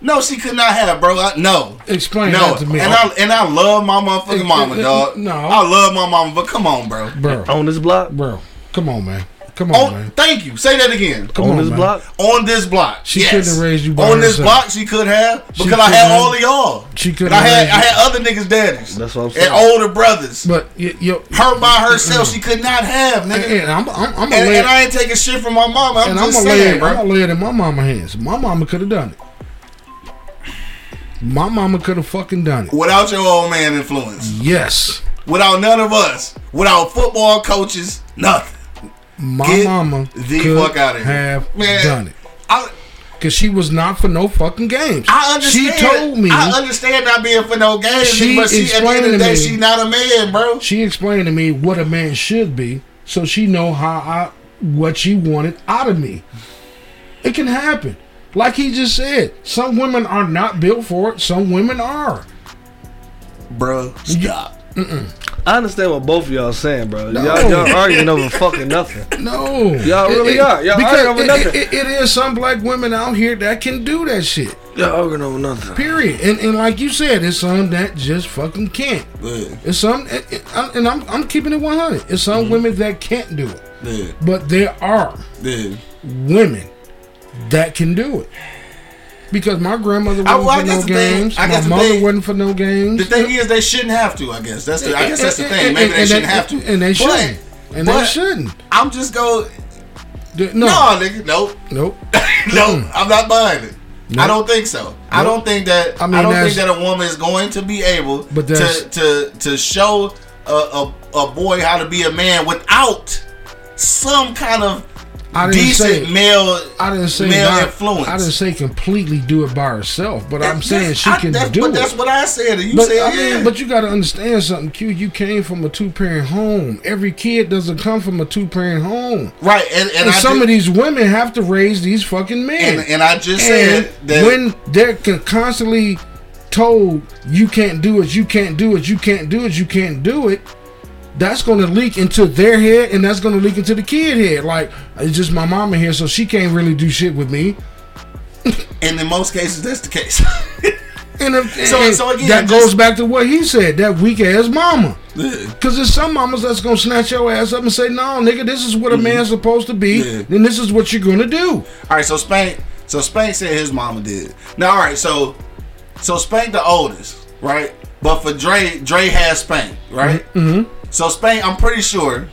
No, she could not have, bro. I, no. Explain No, that to me, and I and I love my motherfucking mama, dog. no. I love my mama, but come on, bro. bro. On this block, Bro, come on, man. Come on, On, man. thank you. Say that again. Come on, on, this man. block. On this block, She yes. couldn't have raised you by On this herself. block, she could have because I had have. all of y'all. She couldn't I have had raised I had other niggas' daddies. That's what I'm saying. and older brothers. But y- yo, Her by herself, mm. she could not have, nigga. and I'm, I'm, I'm And, gonna lay, and I ain't taking shit from my mama. I'm and I'm just lay, saying, it, bro. I'm gonna lay it in my mama hands. My mama could have done it. My mama could have fucking done it. Without your old man influence, Yes, without none of us, without football coaches, nothing. My Get mama the could fuck outta here. have Man. done it. I, Cause she was not for no fucking games. I understand. She told me. I understand not being for no games, She but she, at the end of the explained to day, me- she not a man, bro. she explained to me what a man should be, so she know how I what she wanted out of me. It can happen. Like he just said, some women are not built for it. Some women are. Bro, stop. I understand what both of y'all saying, bro. No. Y'all, y'all arguing over fucking nothing. No, Y'all really are. Y'all because arguing over it- nothing. it- it is some black women out here that can do that shit. Y'all arguing over nothing. Period. And and like you said, it's some that just fucking can't. Yeah, It's some, and- and and I'm I'm keeping it 100. It's some Mm-hmm. women that can't do it, yeah, but there are yeah. women that can do it. Because my grandmother wasn't well, I for no thing- games. I my mother thing- wasn't for no games. The thing is, they shouldn't have to. I guess that's the. I guess that's the thing. Maybe and- they and shouldn't have to. And they shouldn't. And they shouldn't. I'm just go. No, No, nigga, nope, nope. nope. I'm not buying it. No. I don't think so. I don't think that. I I, don't think that a woman is going to be able But to to to show a, a a boy how to be a man without some kind of I didn't decent say male I didn't say male influence. I didn't say completely do it by herself, but I'm saying she I- can do but it. That's what I said. and You But said I mean, yeah. but you got to understand something, Q. You came from a two parent home. Every kid doesn't come from a two parent home, right, and, and, and, some did- of these women have to raise these fucking men. and, and I just said that when they're constantly told you can't do it, you can't do it, you can't do it, you can't do it, that's going to leak into their head, and that's going to leak into the kid head. Like it's just my mama here, so she can't really do shit with me. and in most cases that's the case. And, if, So- and so again, that just- goes back to what he said, that weak ass mama. Because there's some mamas that's gonna snatch your ass up and say, "No, nigga, this is what a man's supposed to be. Mm-hmm. Yeah. Then this is what you're gonna do." all right, so Spank, so Spank said his mama did. Now, all right, so so Spank the oldest, right? But for Dre, Dre has Spank, right? Mm-hmm. So Spain, I'm pretty sure.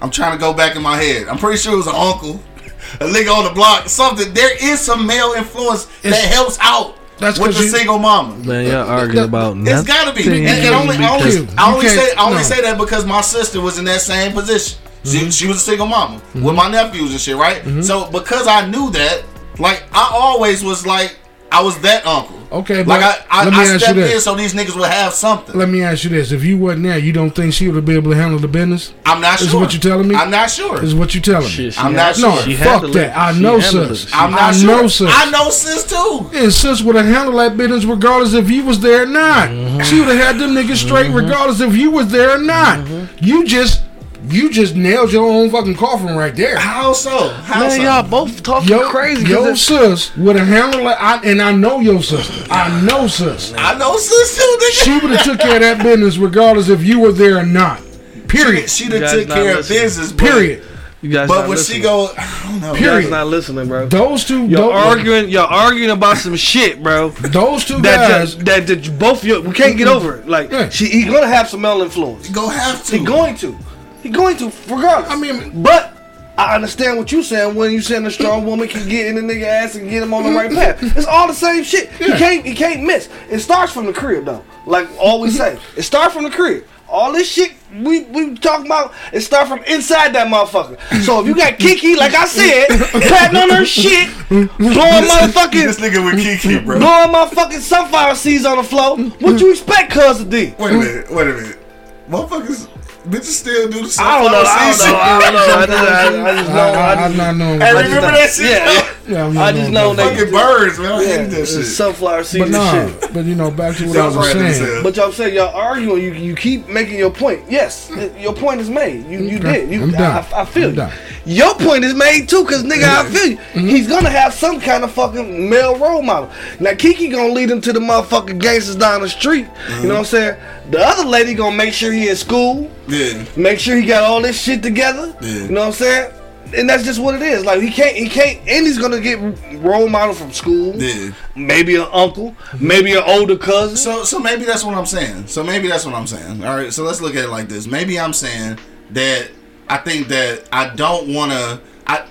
I'm trying to go back in my head. I'm pretty sure it was an uncle, a nigga on the block, something. There is some male influence that helps out. That's with 'cause the you- single mama. Man, y'all arguing That- about It's nothing. gotta be. And, and only, I only, You I only say, I only no. say that because my sister was in that same position. She, Mm-hmm. she was a single mama with my nephews and shit, right? So because I knew that, like I always was like, I was that uncle. Okay, like I, I, let me I ask you stepped this. in so these niggas would have something. Let me ask you this: If you wasn't there, you don't think she would be able to handle the business? I'm not sure. Is what you're telling me? I'm not sure. Is what you're telling me? Shit, she I'm had- not No, sure. she fuck that. it. I know handled sis. I'm not I sure. know sis. I know sis too. And sis would have handled that business regardless if you was there or not. Mm-hmm. She would have had them niggas straight regardless if you was there or not. Mm-hmm. You just you just nailed your own fucking coffin right there. How so? How Man, so? y'all both talking Yo, crazy. 'cause Your it's- sis would have handled it, I, and I know your sister. I know sis. I know sis too, nigga. She would have took care of that business regardless if you were there or not. Period. She You done guys took not care of business, but, Period. You guys But when listening. she go, I don't know. you Period. guys not listening, bro. Those two, Y'all those, arguing. Y'all arguing about some shit, bro. those two That guys. that, that, that you both you, we can't get over it. Like Yeah. she, he gonna have some male influence. You go have to. He going to. He going to, regardless. I mean- but I understand what you saying when you saying a strong woman can get in the nigga ass and get him on the right mm-hmm. path. It's all the same shit. He can't he can't miss. It starts from the crib though. Like always say. Mm-hmm. It starts from the crib. All this shit we we talking about, it start from inside that motherfucker. So if you got Kiki, like I said, patting on her shit, blowing motherfucking This nigga with Kiki, bro. blowing motherfucking sunflower seeds on the floor, what you expect cuz D? Wait a minute. Wait a minute. Motherfuckers, bitches still do the I don't know. I don't know. I don't know. I just, I, I just know. I, I, I, just, I'm not knowing. Hey, remember that. that shit? Yeah, yeah. Yeah, I'm I not just know about they- Fucking birds, man. I yeah, hate that shit. sunflower seeds But and shit. but you know, back to what I was was saying. But y'all saying y'all arguing, you you keep making your point. Yes, your point is made. You you Okay, did. You, I'm done. I, I feel I'm you. Your point is made too, cause nigga, I feel you. Mm-hmm. He's gonna have some kind of fucking male role model. Now Kiki gonna lead him to the motherfucking gangsters down the street. You know what I'm saying? The other lady gonna make sure he in school. Yeah. make sure he got all this shit together. Yeah. You know what I'm saying? And that's just what it is. Like he can't, he can't, and he's gonna get role model from school. Yeah. Maybe an uncle, maybe an older cousin. So so maybe that's what I'm saying. So maybe that's what I'm saying. All right. So let's look at it like this. Maybe I'm saying that I think that I don't want to. I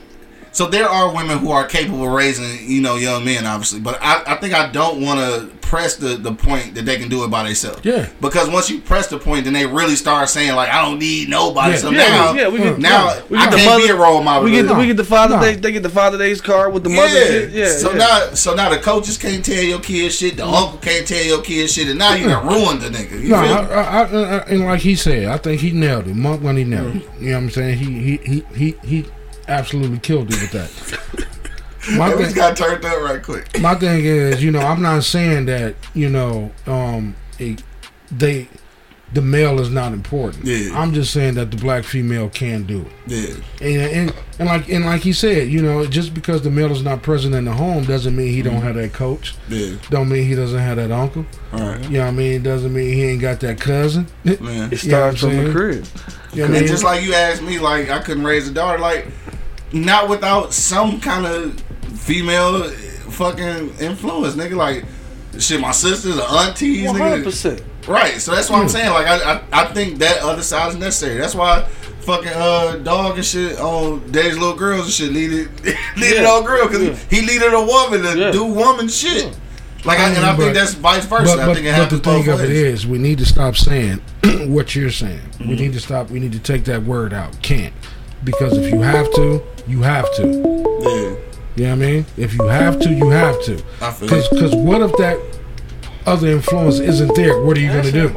so there are women who are capable of raising you know young men, obviously, but I, I think I don't want to press the the point that they can do it by themselves. Yeah. Because once you press the point, then they really start saying like I don't need nobody. Yeah. So Yeah, now yeah, we get- now we I the can't be a role model. we get the, we get the father no. day, they get the father days card with the Yeah. mother shit. Yeah. so yeah. now, so now the coaches can't tell your kids shit. The uncle can't tell your kids shit, and now you done ruined the nigga. You No, I, feel? I, I, I, and like he said, I think he nailed it. Monk when he nailed it. Mm. You know what I'm saying? He he he he, he absolutely killed it with that. My Hey, we thing, got turned up right quick. my thing is, you know, I'm not saying that you know, um, it, they, the male is not important. Yeah. I'm just saying that the black female can do it. Yeah, And, and and like and like he said, you know, just because the male is not present in the home doesn't mean he don't have that coach. yeah. Don't mean he doesn't have that uncle. All right, You know what I mean? Doesn't mean he ain't got that cousin. Man. it starts from what the I'm crib. what I And just like you asked me, like I couldn't raise a daughter, like not without some kind of female fucking influence, nigga. Like shit, my sisters, the aunties, One hundred nigga. percent. Right. So that's what I'm saying. Like I, I, I think that other side is necessary. That's why. Fucking uh dog and shit on Dave's little girls and shit needed needed Yeah. old girl because Yeah. he needed a woman to Yeah. do woman shit. Like I, and I But- think that's vice versa. But, I think it but the happens thing both of it ways. is, we need to stop saying what you're saying. Mm-hmm. We need to stop. We need to take that word out. Can't because if you have to, you have to. Yeah, You know what I mean? If you have to, you have to. Because because what if that other influence isn't there? What are you gonna do?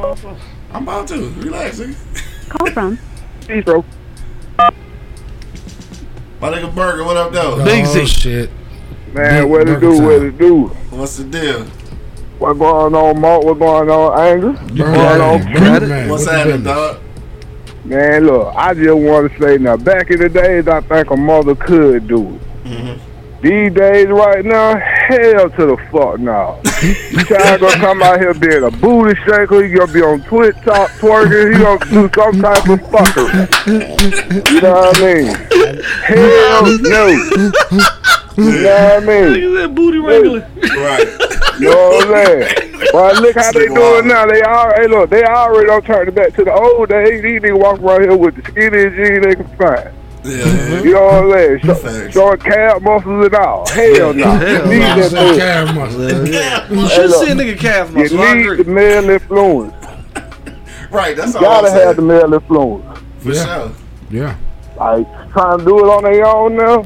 I'm about to relax. Nigga. Call from Bistro. My nigga Burger, what up though? Big oh shit! Man, Big what to do, burger what time. to do? What's the deal? What going on, Mark? What going on, Anger? Burger going on, man, Fred? man, What's happening, business? dog? Man, look, I just want to say now, back in the days, I think a mother could do it. Mm-hmm. These days, right now, hell to the fuck now. you child gonna come out here being a booty shaker, you gonna be on Twitch talk twerking, you gonna do some type of fuckery. You know what I mean? Hell no. You know what I mean? Look at that booty wrangler. Right. You know what I'm saying? But look how they do it now. They all hey look, they already don't turn it back to the old days. These niggas walk around here with the skinniest jeans they can find. Yeah, You know what I'm saying? Show, Facts. showing calf muscles and all. Hell no. Hell You need no. that Say male. calf muscle. Yeah. You Hey, should see a nigga calf You muscle. I need the agree. male influence. right. That's You all I'm gotta have the male influence. For Yeah. sure. Yeah. Like trying to do it on their own now.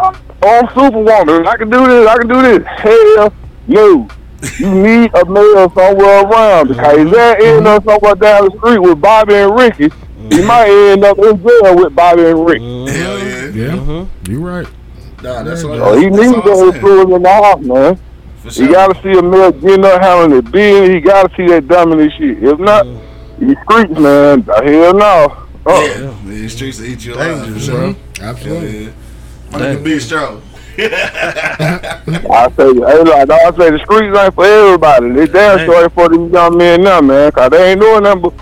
Uh, oh, I'm superwoman. I can do this. I can do this. Hell no. You need a male somewhere around because that end up somewhere down the street with Bobby and Ricky. Mm-hmm. He might end up in jail with Bobby and Ricky. Mm-hmm. Hell yeah. Yeah. Mm-hmm. You right. Nah, that's what So oh, he that's needs all that I'm saying. influence in the house, man. For sure. You gotta see a male getting up having a being. He gotta see that dominant shit. If not, mm-hmm. these streets, man. Hell no. Oh, Yeah, the streets will eat you alive. For Dangerous, sure. bro. Hell Absolutely. yeah. Fucking bistro. I say, hey, like I say, the streets ain't for everybody. They damn sure ain't for these young men now, man. Cause they ain't doing nothing but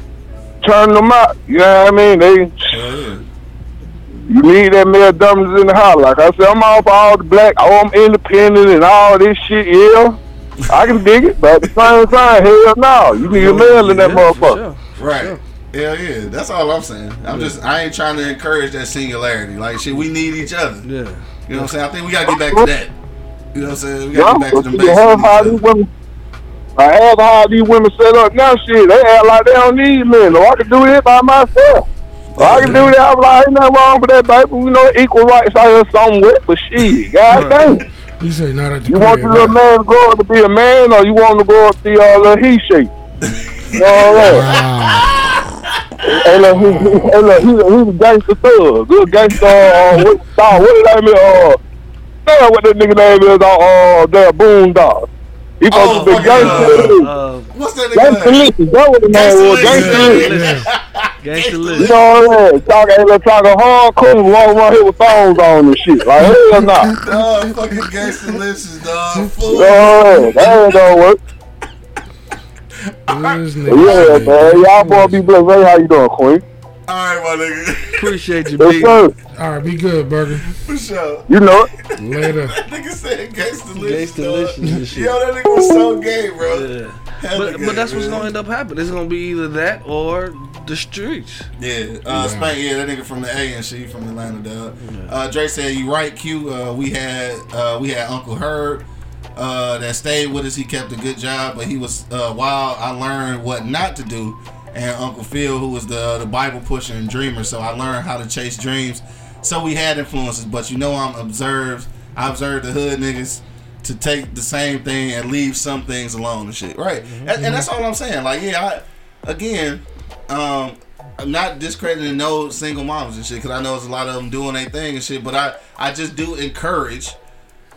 turning them out. You know what I mean? They, Hell yeah. you need that male dominance in the house. Like I said, I'm all for all the black. Oh, I'm independent and all this shit. Yeah, I can dig it, but at the same time, hell no. You need a male in that Yeah, motherfucker. sure. Right. Hell yeah. That's all I'm saying. I'm just I ain't trying to encourage that singularity. Like shit, we need each other. Yeah. You know what I'm saying? I think we gotta get back to that. You know what I'm saying? We gotta Yeah, get back to the you basics. I have how these women set up now. Shit, they act like they don't need men. No, I can do it by myself. Or I can do that. I'm like, ain't nothing wrong with that, baby. You know, equal rights out here somewhere. But shit, god dang. You say not at the You want your little man to grow up to be a man, or you want him to grow up to be a little he shape? You know what I'm Wow. Hey, look, he, he, hey, look, he's, a, he's a gangster thug. Good gangster. Uh, what, dog, what did I mean? Uh, damn, what that nigga name is? Uh, uh that Boon Dog. He Oh, supposed to be fucking, gangster. Uh, What's that Gangster nigga? Licious. That's what the name was. Gangsta Gangstalicious. Licious. Gangsta You list. know what I'm saying? Talking, hey, look, talking hardcore, walk around here with thongs on and shit. Like, hell no. Dog, fucking Gangstalicious, dog. You Fool. know what I'm saying? That ain't gonna work. This But nigga- yeah, man. Y'all boy be blessed. Hey, how you doing, Queen? Alright, my nigga. Appreciate you, Yes, B. sir. All right, be good, Burger. For sure. You know it. Later. that Nigga said Gangstalicious. Gangsta dog. licious and shit. Yo, that nigga was so gay, bro. Yeah. But, gay, but that's what's gonna end up happening. It's gonna be either that or the streets. Yeah, uh, Spank, yeah, that nigga from the A and she from Atlanta, dog. Uh, Dre said, "You right, Q. Uh, we had uh, we had Uncle Herb uh, that stayed with us. He kept a good job, but he was uh, while I learned what not to do, and Uncle Phil, who was the the Bible pusher and dreamer, so I learned how to chase dreams. So we had influences, but you know I'm observed. I observed the hood niggas." To take the same thing and leave some things alone and shit, right? And, and that's all I'm saying. Like, yeah, I again, um, I'm not discrediting no single moms and shit because I know there's a lot of them doing their thing and shit. But I, I just do encourage,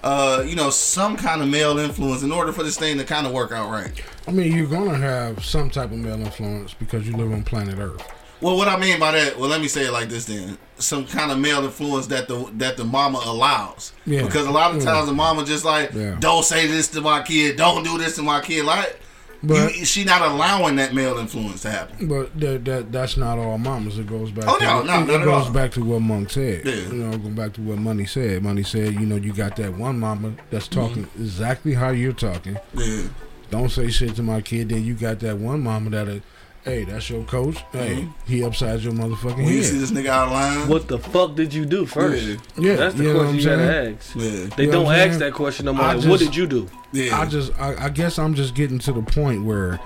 uh, you know, some kind of male influence in order for this thing to kind of work out right. I mean, you're gonna have some type of male influence because you live on planet Earth. Well, what I mean by that, well, let me say it like this then: some kind of male influence that the that the mama allows. Yeah. Because a lot of Yeah. times the mama just like, Yeah. don't say this to my kid, don't do this to my kid, like. But you, she not allowing that male influence to happen. but that, that that's not all mamas. It goes back. Oh, to, no, no, it, it goes all. back to what Monk said. Yeah. You know, going back to what Money said. Money said, you know, you got that one mama that's talking Mm-hmm. exactly how you're talking. Yeah. Don't say shit to my kid. Then you got that one mama that'll, hey, that's your coach. Hey, he upside your motherfucking Mm-hmm. When you see this nigga out of line, What the fuck did you do first? Yeah. Yeah, That's the you question you saying? gotta ask. Yeah. They You don't ask that question no more. Like, just- what did you do? Yeah. I just, I, I guess I'm just getting to the point where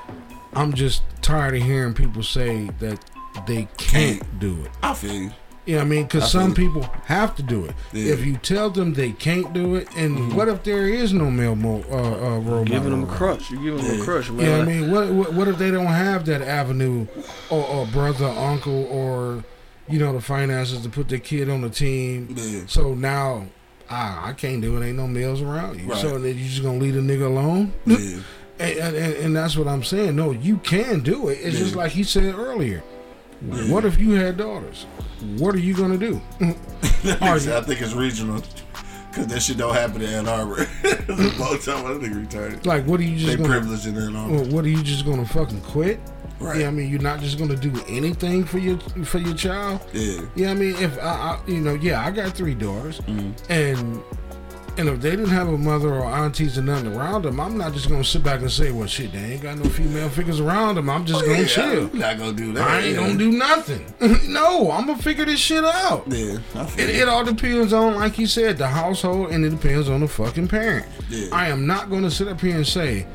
I'm just tired of hearing people say that they can't do it. I feel you. You know what I mean? Because some people have to do it. Yeah. Mm-hmm. If you tell them they can't do it, and what if there is no male mo- uh, uh, role Giving them a crush. You giving them Yeah. a crush, man. You know what I mean? What, what what if they don't have that avenue, or, or brother, uncle, or you know the finances to put their kid on the team? Yeah. So now, ah, I can't do it. Ain't no males around you. Right. So then you just gonna leave a nigga alone? And, and, and that's what I'm saying. No, you can do it. It's just like he said earlier. What if you had daughters? What are you gonna do? I think it's regional. Cause that shit don't happen in Ann Arbor. Both time I think retarded. like, what are you They just gonna? privileged in Ann Arbor. What are you just gonna fucking quit? Right. Yeah, I mean, you're not just gonna do anything for your for your child. Yeah. Yeah, I mean, if I, I you know, yeah, I got three daughters, Mm-hmm. and And if they didn't have a mother or aunties or nothing around them, I'm not just gonna sit back and say, "Well, shit, they ain't got no female figures around them." I'm just oh, gonna Yeah, chill. I'm not gonna do that. I ain't yeah. gonna do nothing. no, I'm gonna figure this shit out. Yeah, It, it. all depends on, like you said, the household, and it depends on the fucking parent. Yeah. I am not to sit up here and say,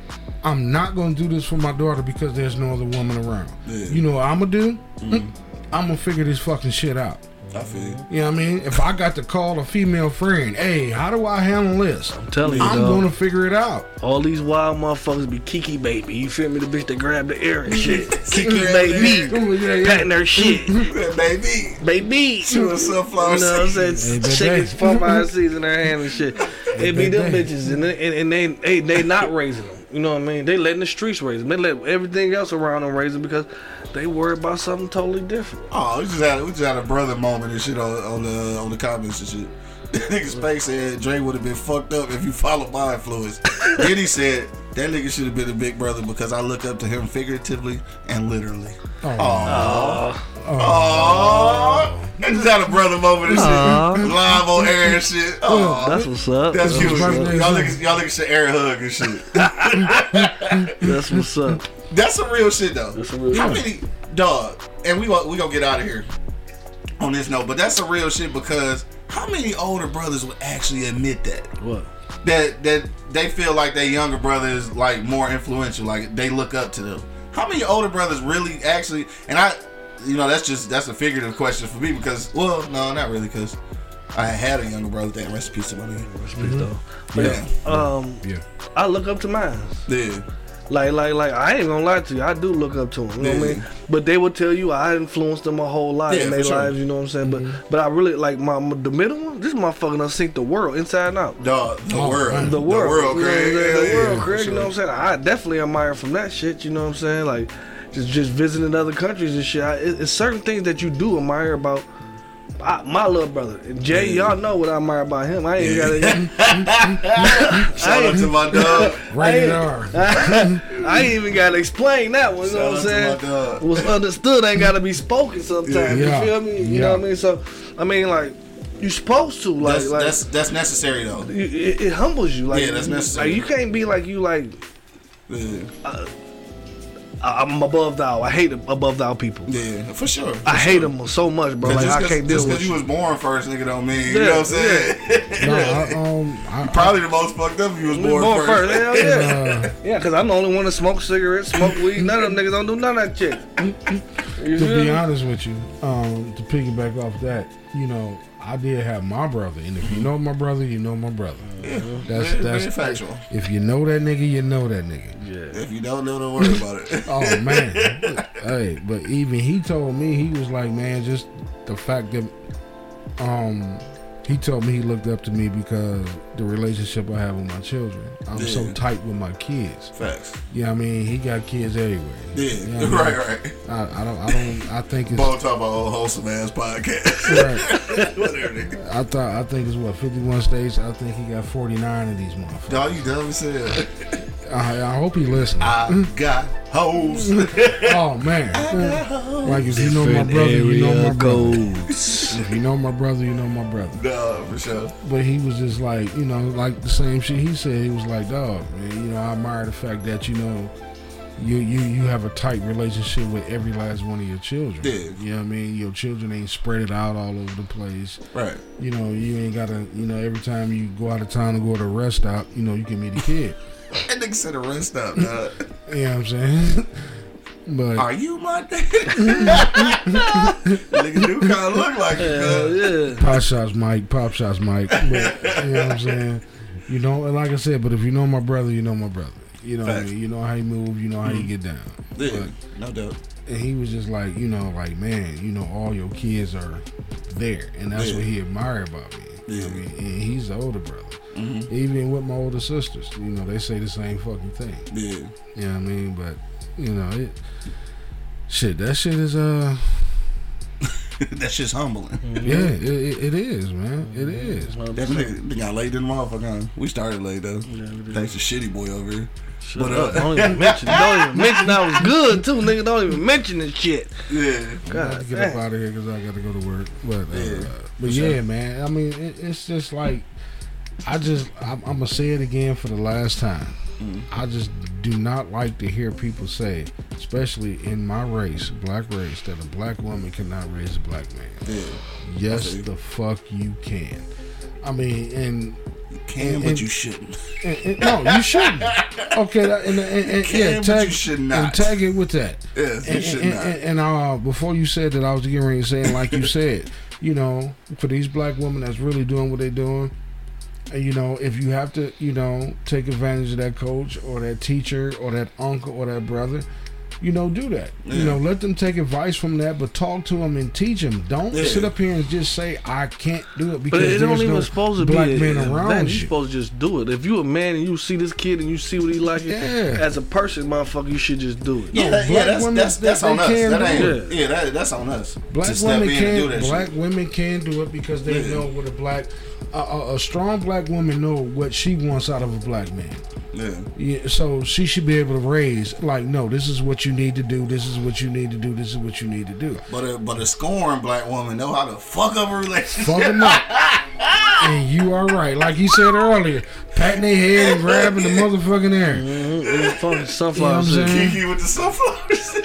I'm not to do this for my daughter because there's no other woman around. Yeah. You know what I'm to do? I'm going to figure this fucking shit out. I feel you. You know what I mean? If I got to call a female friend, hey, how do I handle this? I'm telling you, I'm dog. going to figure it out. All these wild motherfuckers be Kiki baby. You feel me? The bitch that grab the air and shit. Kiki baby. the air. Yeah, yeah. Patting her shit. baby. baby. She was sunflower You know what I'm saying? Hey, baby. Shaking Popeye seeds in her hand and shit. It be them bitches, and, they, and, and they, they they not raising them. You know what I mean? They letting the streets raise them. They let everything else around them raise them because they worry about something totally different. Oh, we just had we just had a brother moment and shit on, on the on the comments and shit. Nigga Space said Dre would have been fucked up if you followed my influence. then he said that nigga should have been a big brother because I look up to him figuratively and literally. Oh, Oh, I just had a brother moment and shit. Live on air and shit. Oh, That's what's up. that's That's, cute. was Y'all niggas, y'all niggas should air hug and shit. that's what's up. That's some real shit though. That's some real How shit. many dog? And we we gonna get out of here on this note, but that's some real shit because how many older brothers would actually admit that What? That that they feel like their younger brother is like more influential, like they look up to them. How many older brothers really actually? And I, you know, that's just that's a figurative question for me because well, no, not really because. I had a younger brother. That rest in peace to my nigga. Respect though. But Yeah. um, yeah. I look up to mine. Yeah, Like, like, like, I ain't gonna lie to you. I do look up to them. You know what I mean? But they will tell you I influenced them a whole lot Yeah, in their sure. lives. You know what I'm saying? But, mm-hmm. but I really like my, my the middle one. This motherfucker done sink the world inside and out. dog. The Oh, world. man. The world, you know what I'm Craig. saying? Yeah, the world, for Craig. sure. You know what I'm saying? I definitely admire from that shit. You know what I'm saying? Like, just just visiting other countries and shit. I, it, it's certain things that you do admire about. I, my little brother Jay, Yeah. y'all know what I admire about him. I ain't Yeah. gotta, Shout out to my dog. Rated R. I ain't even gotta explain that one. You know what I'm out to saying? my dog. What's understood ain't gotta be spoken sometimes. Yeah. You feel me? You know what I mean? So, I mean, like, you supposed to like, That's, like that's that's necessary though. it, it humbles you. Like, Yeah, that's necessary. Like, you can't be like you like Yeah, I- I'm above thou. I hate above thou people. yeah, for sure. I hate them so much, bro. Like just I cause, can't deal just with cause you you. was born first, nigga, don't mean you know what I'm saying. No, I, um, I, Probably the most fucked up if you was born, Born first. first, hell yeah, uh, yeah. Cause I'm the only one to smoke cigarettes, smoke weed. None of them niggas don't do none of that shit. To be honest with you, um, to piggyback off that, you know, I did have my brother, and if you know my brother, you know my brother. That's Very- that's very factual. If you know that nigga, you know that nigga. Yeah. If you don't know, don't worry about it. Oh man, hey, but even he told me he was like, man, just the fact that, um, he told me he looked up to me because the relationship I have with my children. I'm so tight with my kids. Facts. Yeah, I mean, he got kids everywhere. Yeah, You know what I mean? right, right. I, I don't, I don't, I think it's Bone talk about old wholesome ass podcast. right. Whatever. I thought, I think it's what 51 states. I think he got 49 of these motherfuckers. Dog, you dumb as hell. I, I hope he listens. I got hoes. oh man, like if you know my brother, you know my brother. If you know my brother, you know my brother. Dog, for sure. But he was just like, you know, like the same shit he said. He was like, dog, man, you know, I admire the fact that you know, you you you have a tight relationship with every last one of your children. Yeah. You know what I mean? Your children ain't spread it out all over the place. Right. You know, you ain't gotta, you know, every time you go out of town and go to a rest stop, you know, you can meet a kid. That nigga said a rest stop, dog. you know what I'm saying? but Are you my daddy? nigga do kind of look like it, Hell cuz. yeah. pop shots, Mike. Pop shots, Mike. But, you know what I'm saying? You know, and like I said, but if you know my brother, you know my brother. You know, what I mean? you know how he move, you know how he mm. get down. Yeah, no doubt. And he was just like, you know, like man, you know, all your kids are there, and that's Yeah. what he admired about me. Yeah. I mean? And he's the older brother. Mm-hmm. Even with my older sisters, you know, they say the same fucking thing. Yeah. You know what I mean? But you know, it shit. That shit is uh, that shit's humbling. yeah, it, it, it is, man. It is. That nigga, got laid in the motherfucker. We started late though. Thanks to shitty boy over here. Shut But, up. uh, Don't even mention. Don't even mention I was good too, nigga. Don't even mention this shit. Yeah. I have God to get damn. up out of here because I got to go to work. But uh, Yeah, but for yeah, sure. man. I mean, it, it's just like I just I'm, I'm gonna say it again for the last time. Mm-hmm. I just do not like to hear people say, especially in my race, black race, that a black woman cannot raise a black man. Yeah. Yes, the fuck you can. I mean, and, You can, And- but and- you shouldn't. and, no, you shouldn't. Okay, that- and, can, yeah, tag, you should and tag it with that. Yes, you and, should and, not. and, and, uh, before you said that, I was getting ready to say, like you said, you know, for these black women that's really doing what they're doing, you know, if you have to, you know, take advantage of that coach or that teacher or that uncle or that brother, you know, do that. You know, let them take advice from that, but talk to them and teach them. Don't Yeah. sit up here and just say I can't do it because But it there's don't even no supposed to black be a, men a around event. You you. supposed to just do it. If you a man and you see this kid and you see what he like, Yeah. as a person, motherfucker, you should just do it. yeah, No, that- yeah, that's women, that's, they- that's they on us. That ain't, it. yeah, that, that's on us. Black women in and do can that black shit. women can do it because they Yeah. know what a black a, a, a strong black woman know what she wants out of a black man. Yeah. Yeah, so she should be able to raise like, no, this is what you need to do. This is what you need to do. This is what you need to do. But a, but a scorned black woman know how to fuck up a relationship. Fuck them up. and you are right, like you said earlier, patting their head and grabbing the motherfucking air. Mm-hmm. It's fucking You know I'm seed. saying? Kiki with the sunflowers.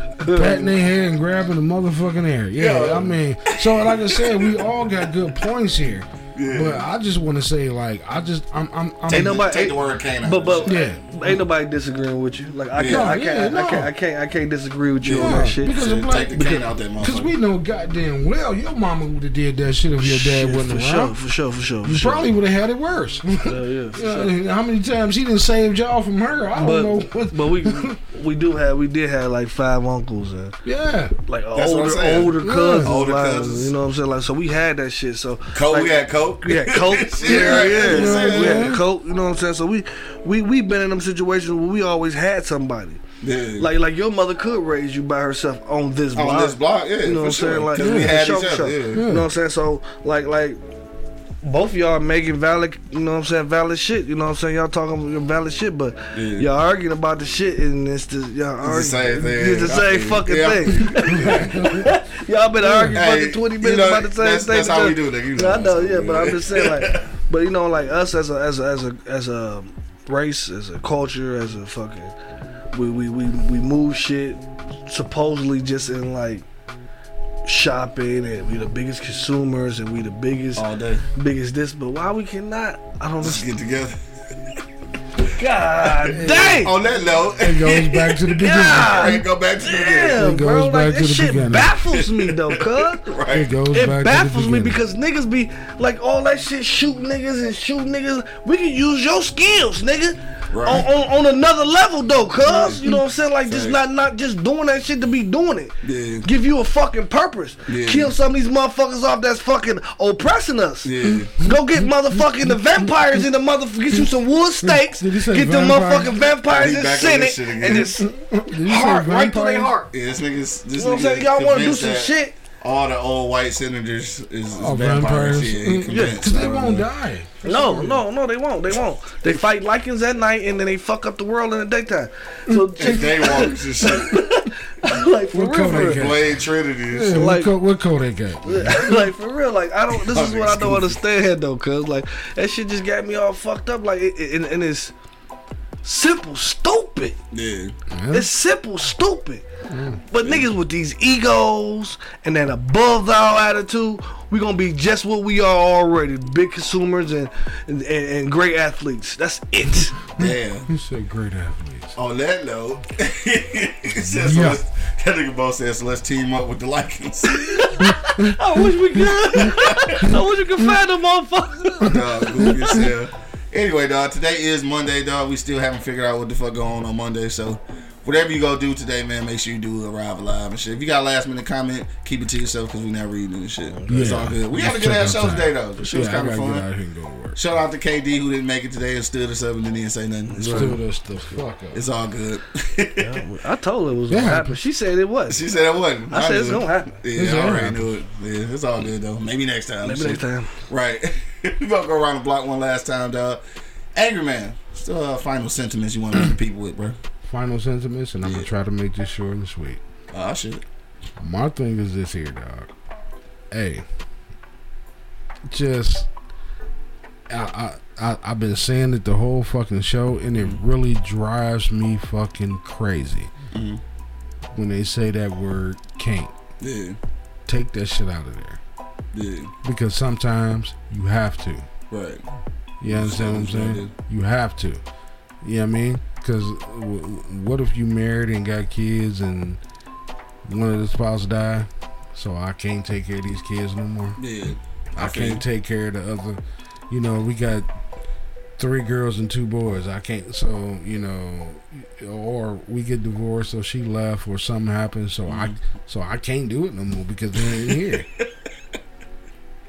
Goddamn. patting their head and grabbing the motherfucking air. Yeah, Yeah. I mean, so like I said, we all got good points here. Yeah. But I just want to say, like, I just, I'm, I'm, I'm Ain't nobody- Take the word canine. But but Yeah. ain't nobody disagreeing with you. Like I can't Yeah. I Yeah, can't I can't I can't I can't disagree with you on that shit. because- Shit, of black- take the cane out that Because we know goddamn well your mama would have did that shit if your dad Shit, wasn't for sure, around. for sure, for sure. For You sure. probably would have had it worse. yeah, yeah, sure. Uh, how many times he didn't save y'all from her? I don't know. But What, but we we do have we did have like five uncles and yeah, like That's what I'm older saying. older cousins, Older like, cousins. You know what I'm saying? Like so we had that shit. So Coke, like, we had Coke. we had coke. Shit, yeah, right, yeah, Yeah, it, We had coke. You know what I'm saying? So we we we been in them situations where we always had somebody. Yeah. Like like your mother could raise you by herself on this block. on this block, yeah, You know for what I'm sure. saying? Like 'Cause we had for each for other. sure. Yeah. You know what I'm saying? So like like both y'all making valid, you know what I'm saying, valid shit. You know what I'm saying? Y'all talking your valid shit, but Yeah. y'all arguing about the shit and it's the y'all arguing. the same thing. It's the same fucking. Yeah. thing. y'all been arguing Hey, fucking 20 you minutes know, about the same that's- thing. that's how we do, nigga. You know I know, yeah, but. I'm just saying like, but you know, like us as a as a as a as a race, as a culture, as a fucking, we we we we move shit supposedly just in like shopping and we the biggest consumers and we the biggest All day. biggest this but why we cannot i don't Let's get together. god dang On that note, it goes back to the beginning. God right, go back to the beginning. damn It bro goes like to this the shit beginning. baffles me though cuz Right. It goes it back baffles to the me beginning. because niggas be like all that shit shoot niggas and shoot niggas. We can use your skills, nigga. Right. On, on, on another level though, cuz you know what I'm saying? Like just not not just doing that shit to be doing it. Yeah. Give you a fucking purpose. Yeah. Kill some of these motherfuckers off that's fucking oppressing us. Yeah. Go get motherfucking the vampires in the motherfucker. Get you some wood stakes. Did you say Get them vampires? motherfucking vampires He in back on Senate this shit and just Did heart right through their heart. Yeah, this nigga's this You know what I'm saying? Y'all want to do some that shit. All the old white senators is, is Oh, vampires. vampires. Yeah, he Mm. Because they won't die. No, no, no, they won't. They won't. They fight Lycans at night and then they fuck up the world in the daytime. So, And daywalkers and shit. like for What real, color for they real. got? Blade Trinity and Yeah, shit. what, Like- co- what code they got? like for real, like I don't. This is what I don't understand though, cause like that shit just got me all fucked up. Like, it, it, and, and it's simple, stupid. Yeah. It's simple, stupid. But niggas with these egos and that above thou attitude, we gonna be just what we are already: big consumers and and, and, and great athletes. That's it. Damn. You said great athletes. On that note, he says, so Yeah. let's, that nigga boss says, so let's team up with the Lycans. I wish we could. I wish we could find them motherfuckers. dog, goofy as hell. Anyway, dog, today is Monday, dog. We still haven't figured out what the fuck going on on Monday, so whatever you go do today, man, make sure you do arrive alive and shit. If you got a last minute comment, keep it to yourself because we not reading and shit. It's all good. We had a good ass show today, though. The shit was Yeah, I kind of gotta get fun. out here and go to. Shout out to KD who didn't make it today and stood us up and didn't say nothing. It's, Stood fine. us the fuck up. it's all good. I told her it was gonna happen. She said it was. she said it wasn't. I said it's knew it. gonna happen. Yeah, It's I already happen. knew it. Yeah, it's all good though. Maybe next time. Maybe Shit. next time. Right. we gonna go around the block one last time, dog. Angry man. Still uh, final sentiments you want to leave the people with, bro? Final sentiments, and I'm gonna try to make this short and sweet. Oh shit. My thing is this here, dog. Hey, just I, I, I I've been saying it the whole fucking show, and it really drives me fucking crazy when they say that word can't. Yeah. Take that shit out of there Yeah. because sometimes you have to. Right. You understand what I'm saying? You have to. You know what I mean? Because w- what if you married and got kids and one of the spouse die? So I can't take care of these kids no more. Yeah. I feel can't take care of the other. You know, we got three girls and two boys. I can't. So you know, or we get divorced, or she left, or something happens. So I, mm-hmm. so I can't do it no more because they ain't here.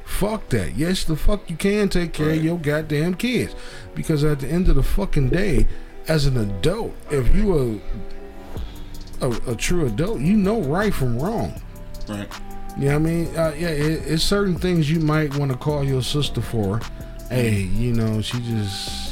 fuck that. Yes, the fuck you can take care of your goddamn kids, because at the end of the fucking day, as an adult, if you a a, a true adult, you know right from wrong. Right. You know what I mean? Uh, yeah, it, it's certain things you might want to call your sister for. Hey, you know, she just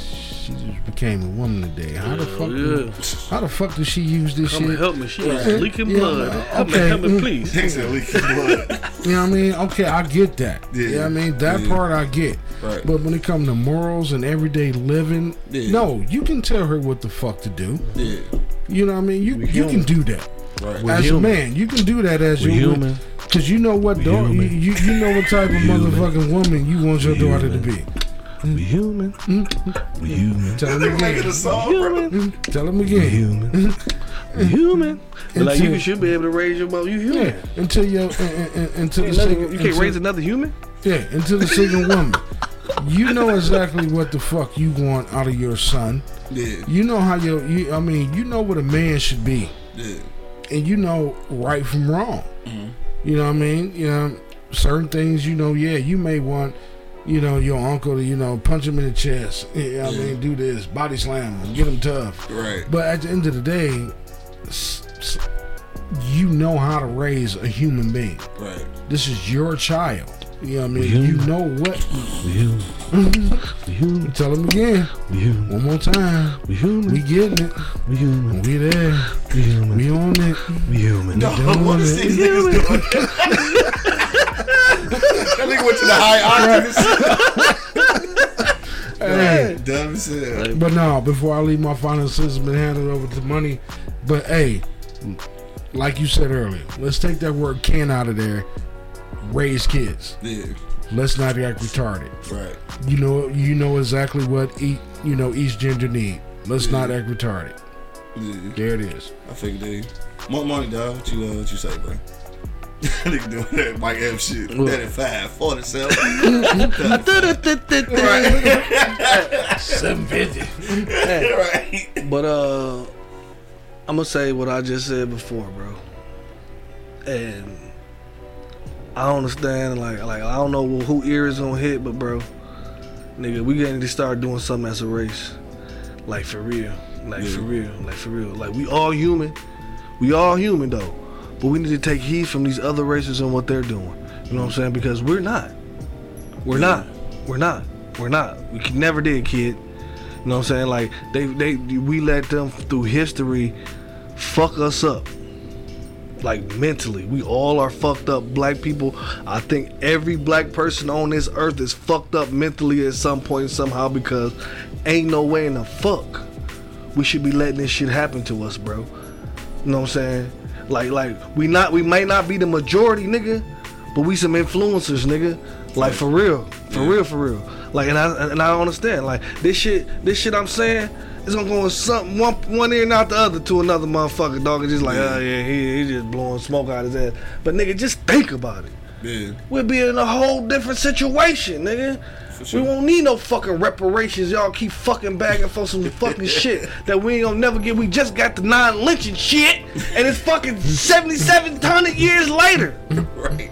she just became a woman today. How the fuck? Yeah. How the fuck does she use this Come and shit? help me. She is Yeah. leaking Yeah, blood. Help okay. me, help me, Mm. please. Takes a leaking blood. You know what I mean? Okay, I get that. Yeah. You know I mean? That Yeah. part I get. Right. But when it comes to morals and everyday living, Yeah. no, you can tell her what the fuck to do. Yeah. You know what I mean? You you can do that. Right. We're as human. a man, you can do that as We're you human. Cause you know what dog you, you you know what type of human. motherfucking woman you want your We daughter to be. We human. We human. Tell him Making again. a song, bro. Human. Tell him We again. human. We human. But like you should be able to raise your mother. You human. Yeah, until you uh, uh, until the Another- second, you can't until- raise another human. Yeah, until the second woman. You know exactly what the fuck you want out of your son. Yeah. You know how your you, I mean, you know what a man should be, Yeah. and you know right from wrong. Mm-hmm. You know what I mean? You know certain things. You know, yeah, you may want. You know your uncle to you know punch him in the chest. You know what I mean, do this body slam him, get him tough. Right. But at the end of the day, s- s- you know how to raise a human being. Right. This is your child. You know what I mean? We You human. know what. We human. We human. Tell him again. We human. One more time. We human. We getting it. We human. We there. We human. We on it. We human. No, doing what is it. these niggas doing? that nigga went to the high octaves. Hey. Dumb as hell. But no, before I leave my final system and hand it over to money. But hey, like you said earlier, let's take that word can out of there. Raise kids. Yeah. Let's not act retarded. Right. You know you know exactly what each you know each gender need. Let's not act retarded. Yeah. There it is. I figured they. More money, dog. What you, uh, what you say, bro? Nigga doing that Mike M shit. That at five, 47. Seven fifty. right. But uh, I'm gonna say what I just said before, bro. And I don't understand, like, like I don't know who ear is gonna hit, but bro, nigga, we getting to start doing something as a race, like for real, like for real, like for real, like we all human, we all human though, but we need to take heed from these other races and what they're doing. You know what I'm saying? Because we're not, we're not, we're not, we're not. We never did, kid. You know what I'm saying? Like they they we let them through history fuck us up. Like mentally. We all are fucked up black people. I think every black person on this earth is fucked up mentally at some point somehow because ain't no way in the fuck we should be letting this shit happen to us, bro. You know what I'm saying? Like like we not we might not be the majority, nigga, but we some influencers, nigga. Like for real. For real, for real. Like and I and I don't understand. Like this shit this shit I'm saying is gonna go in some one one ear and out the other to another motherfucker dog and just like, oh yeah, he, he just blowing smoke out his ass. But nigga, just think about it. Yeah. We'll be in a whole different situation, nigga. Sure. We won't need no fucking reparations. Y'all keep fucking bagging for some fucking shit that we ain't gonna never get. We just got the non lynching shit, and it's fucking 7,700 years later. Right.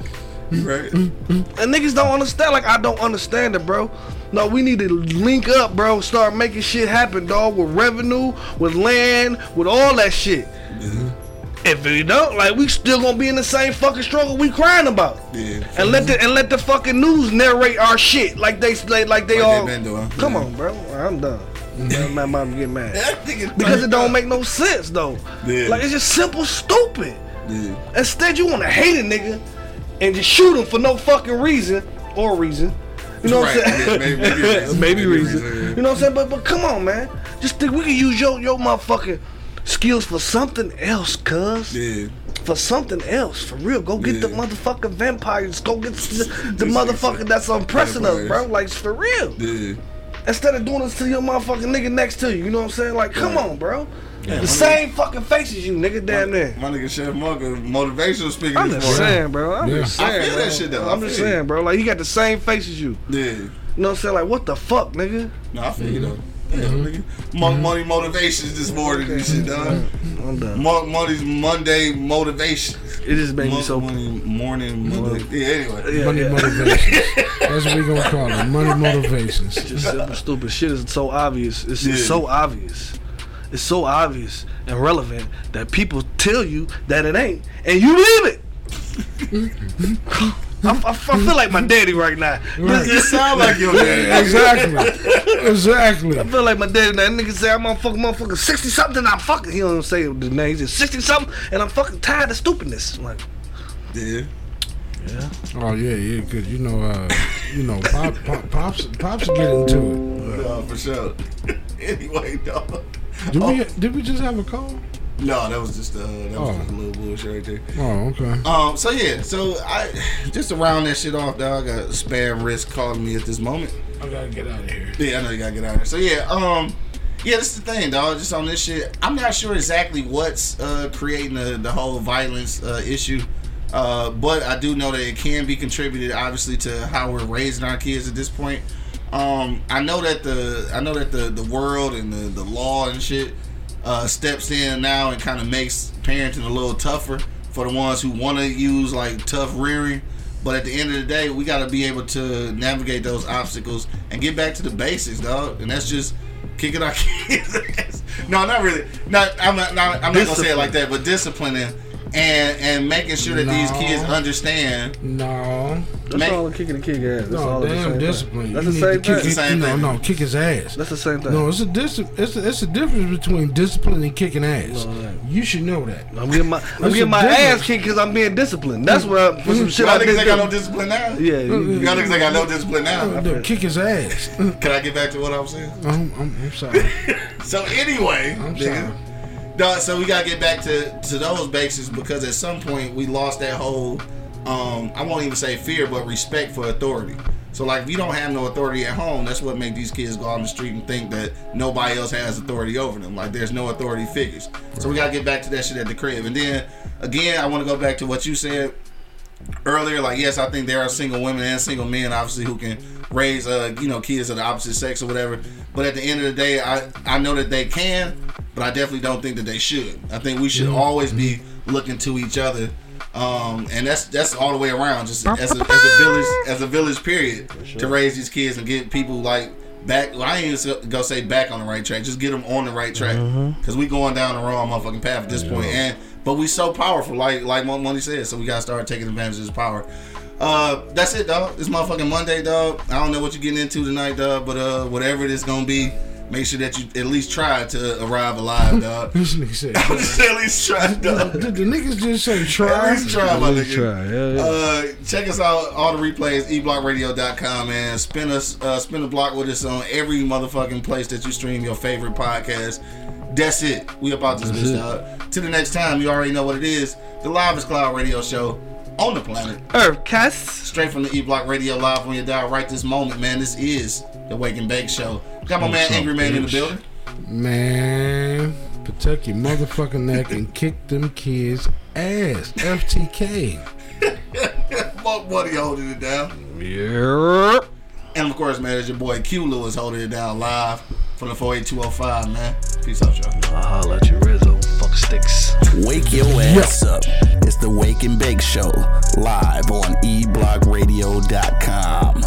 Right. And niggas don't understand. Like, I don't understand it, bro. No, we need to link up, bro. Start making shit happen, dog. With revenue, with land, with all that shit. Mm-hmm. If we don't, like, we still gonna be in the same fucking struggle we crying about. Yeah. And let the and let the fucking news narrate our shit like they like, like they they all. doing. Come Yeah. on, bro. I'm done. My mom get mad because it don't make no sense though. Yeah. Like it's just simple stupid. Yeah. Instead, you want to hate a nigga and just shoot him for no fucking reason or reason. You know what I'm saying? maybe- maybe reason. Maybe reason. You know what I'm saying? But but come on, man. Just think we can use your your motherfucking skills for something else, cuz. Yeah. For something else, for real. Go get the motherfucking vampires. Go get the, the This motherfucker nigga that's oppressing us, bro. Like for real. Yeah. Instead of doing this to your motherfucking nigga next to you, you know what I'm saying? Like, come Right. on, bro. my the same fucking faces you, nigga, damn near. My nigga Chef Mugga, uh, motivational speaker. I'm this just morning. saying, bro. I'm Yeah. just I saying. feel that bro. shit, though. I I'm just saying, bro. Like, he got the same face as you. Yeah. You know what I'm saying? Like, what the fuck, nigga? No, I feel you though. Mm-hmm. Yeah, nigga. Mo- Money motivations this morning and shit, dog. I'm done. Mo- money's Monday motivation. It just made me so. money morning Monday. Yeah, anyway. Yeah, Money yeah. motivations. That's what we gonna call it. Money motivations. Just simple, stupid shit is so obvious. It's, it's Yeah. so obvious. It's so obvious and relevant that people tell you that it ain't, and you believe it. I, I, I feel like my daddy right now. You sound like your daddy. Exactly. Exactly. I feel like my daddy. That nigga say I'm motherfucking motherfucker sixty something. I'm fucking. He don't say the name. He said sixty something, and I'm fucking tired of stupidness. I'm like, Yeah. Yeah. Oh yeah, yeah. Cause you know, uh, you know, pop, pop, pops, pops get into it. No, for sure. anyway, dog. Did Oh. we? Did we just have a call? No, that was just uh, that was Oh. just a little bullshit right there. Oh, okay. Um, so yeah, so I just to round that shit off, dog. I got spare wrist calling me at this moment. I gotta get out of here. Yeah, I know you gotta get out of here. So yeah, um, yeah, this is the thing, dog. Just on this shit, I'm not sure exactly what's uh creating the the whole violence uh, issue. Uh, but I do know that it can be contributed, obviously, to how we're raising our kids at this point. Um, I know that the I know that the the world and the the law and shit uh, steps in now and kind of makes parenting a little tougher for the ones who want to use like tough rearing. But at the end of the day, we got to be able to navigate those obstacles and get back to the basics, dog. And that's just kicking our kids. no, not really. Not I'm not. not I'm not gonna say it like that. But disciplining and and making sure that these kids understand. No, that's Man- all a kicking the kid ass. That's no, all the damn same discipline. Thing. That's You the same to kick thing. it- Same no, thing. no, kick his ass. That's the same thing. No, it's a dis- it's a, it's a difference between discipline and kicking ass. No. You should know that. I'm getting my I'm getting my difference. ass kicked because I'm being disciplined. That's what I, for some shit Y'all I niggas did. ain't got no discipline now. yeah, you- uh, uh, Y'all niggas ain't got no discipline now. No, kick his ass. Can I get back to what I was saying? I'm, I'm, I'm sorry. So anyway, I'm nigga, sorry. Dog, so we gotta get back to to those basics because at some point we lost that whole um I won't even say fear but respect for authority. So like if you don't have no authority at home, that's what make these kids go on the street and think that nobody else has authority over them. Like there's no authority figures. So we gotta get back to that shit at the crib. And then again, I want to go back to what you said earlier. Like yes, I think there are single women and single men, obviously, who can raise uh you know kids of the opposite sex or whatever. But at the end of the day, I I know that they can, but I definitely don't think that they should. I think we should always be looking to each other. Um, and that's that's all the way around, just as a, as a village, as a village period, to raise these kids and get people like back. Well, I ain't even gonna say back on the right track, just get them on the right track, because we going down the wrong motherfucking path at this point. And but we so powerful, like like Mo- Money said, so we gotta start taking advantage of this power. Uh, that's it, dog. It's motherfucking Monday, dog. I don't know what you're getting into tonight, dog, but uh, whatever it is gonna be, make sure that you at least try to arrive alive, dog. This nigga said. at least try, dog. Did the niggas just say try. At least try, my nigga. try. Yeah, yeah. Uh, check us out. All the replays, eblockradio.com, man. Spin us, uh, spin a block with us on every motherfucking place that you stream your favorite podcast. That's it. We about this bitch, dog. Till the next time, you already know what it is. The Livest Cloud Radio Show on the planet. Earth cast. Straight from the E Block Radio Live on your dial right this moment, man. This is the Wake and Bake Show. Got my man up, Angry Man in the building. Man, protect your motherfucking neck and kick them kids' ass. FTK. Fuck Buddy holding it down. Yeah. And of course, man, it's your boy Q Lewis holding it down live from the 48205, man. Peace out, y'all. I'll holla at you, Rizzo. Fuck sticks. Wake your ass up. It's the Wake and Bake Show, live on eblockradio.com.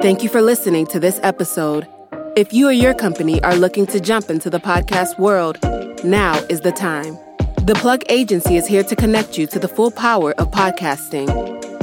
Thank you for listening to this episode. If you or your company are looking to jump into the podcast world, now is the time. The Plug Agency is here to connect you to the full power of podcasting.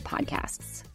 podcasts.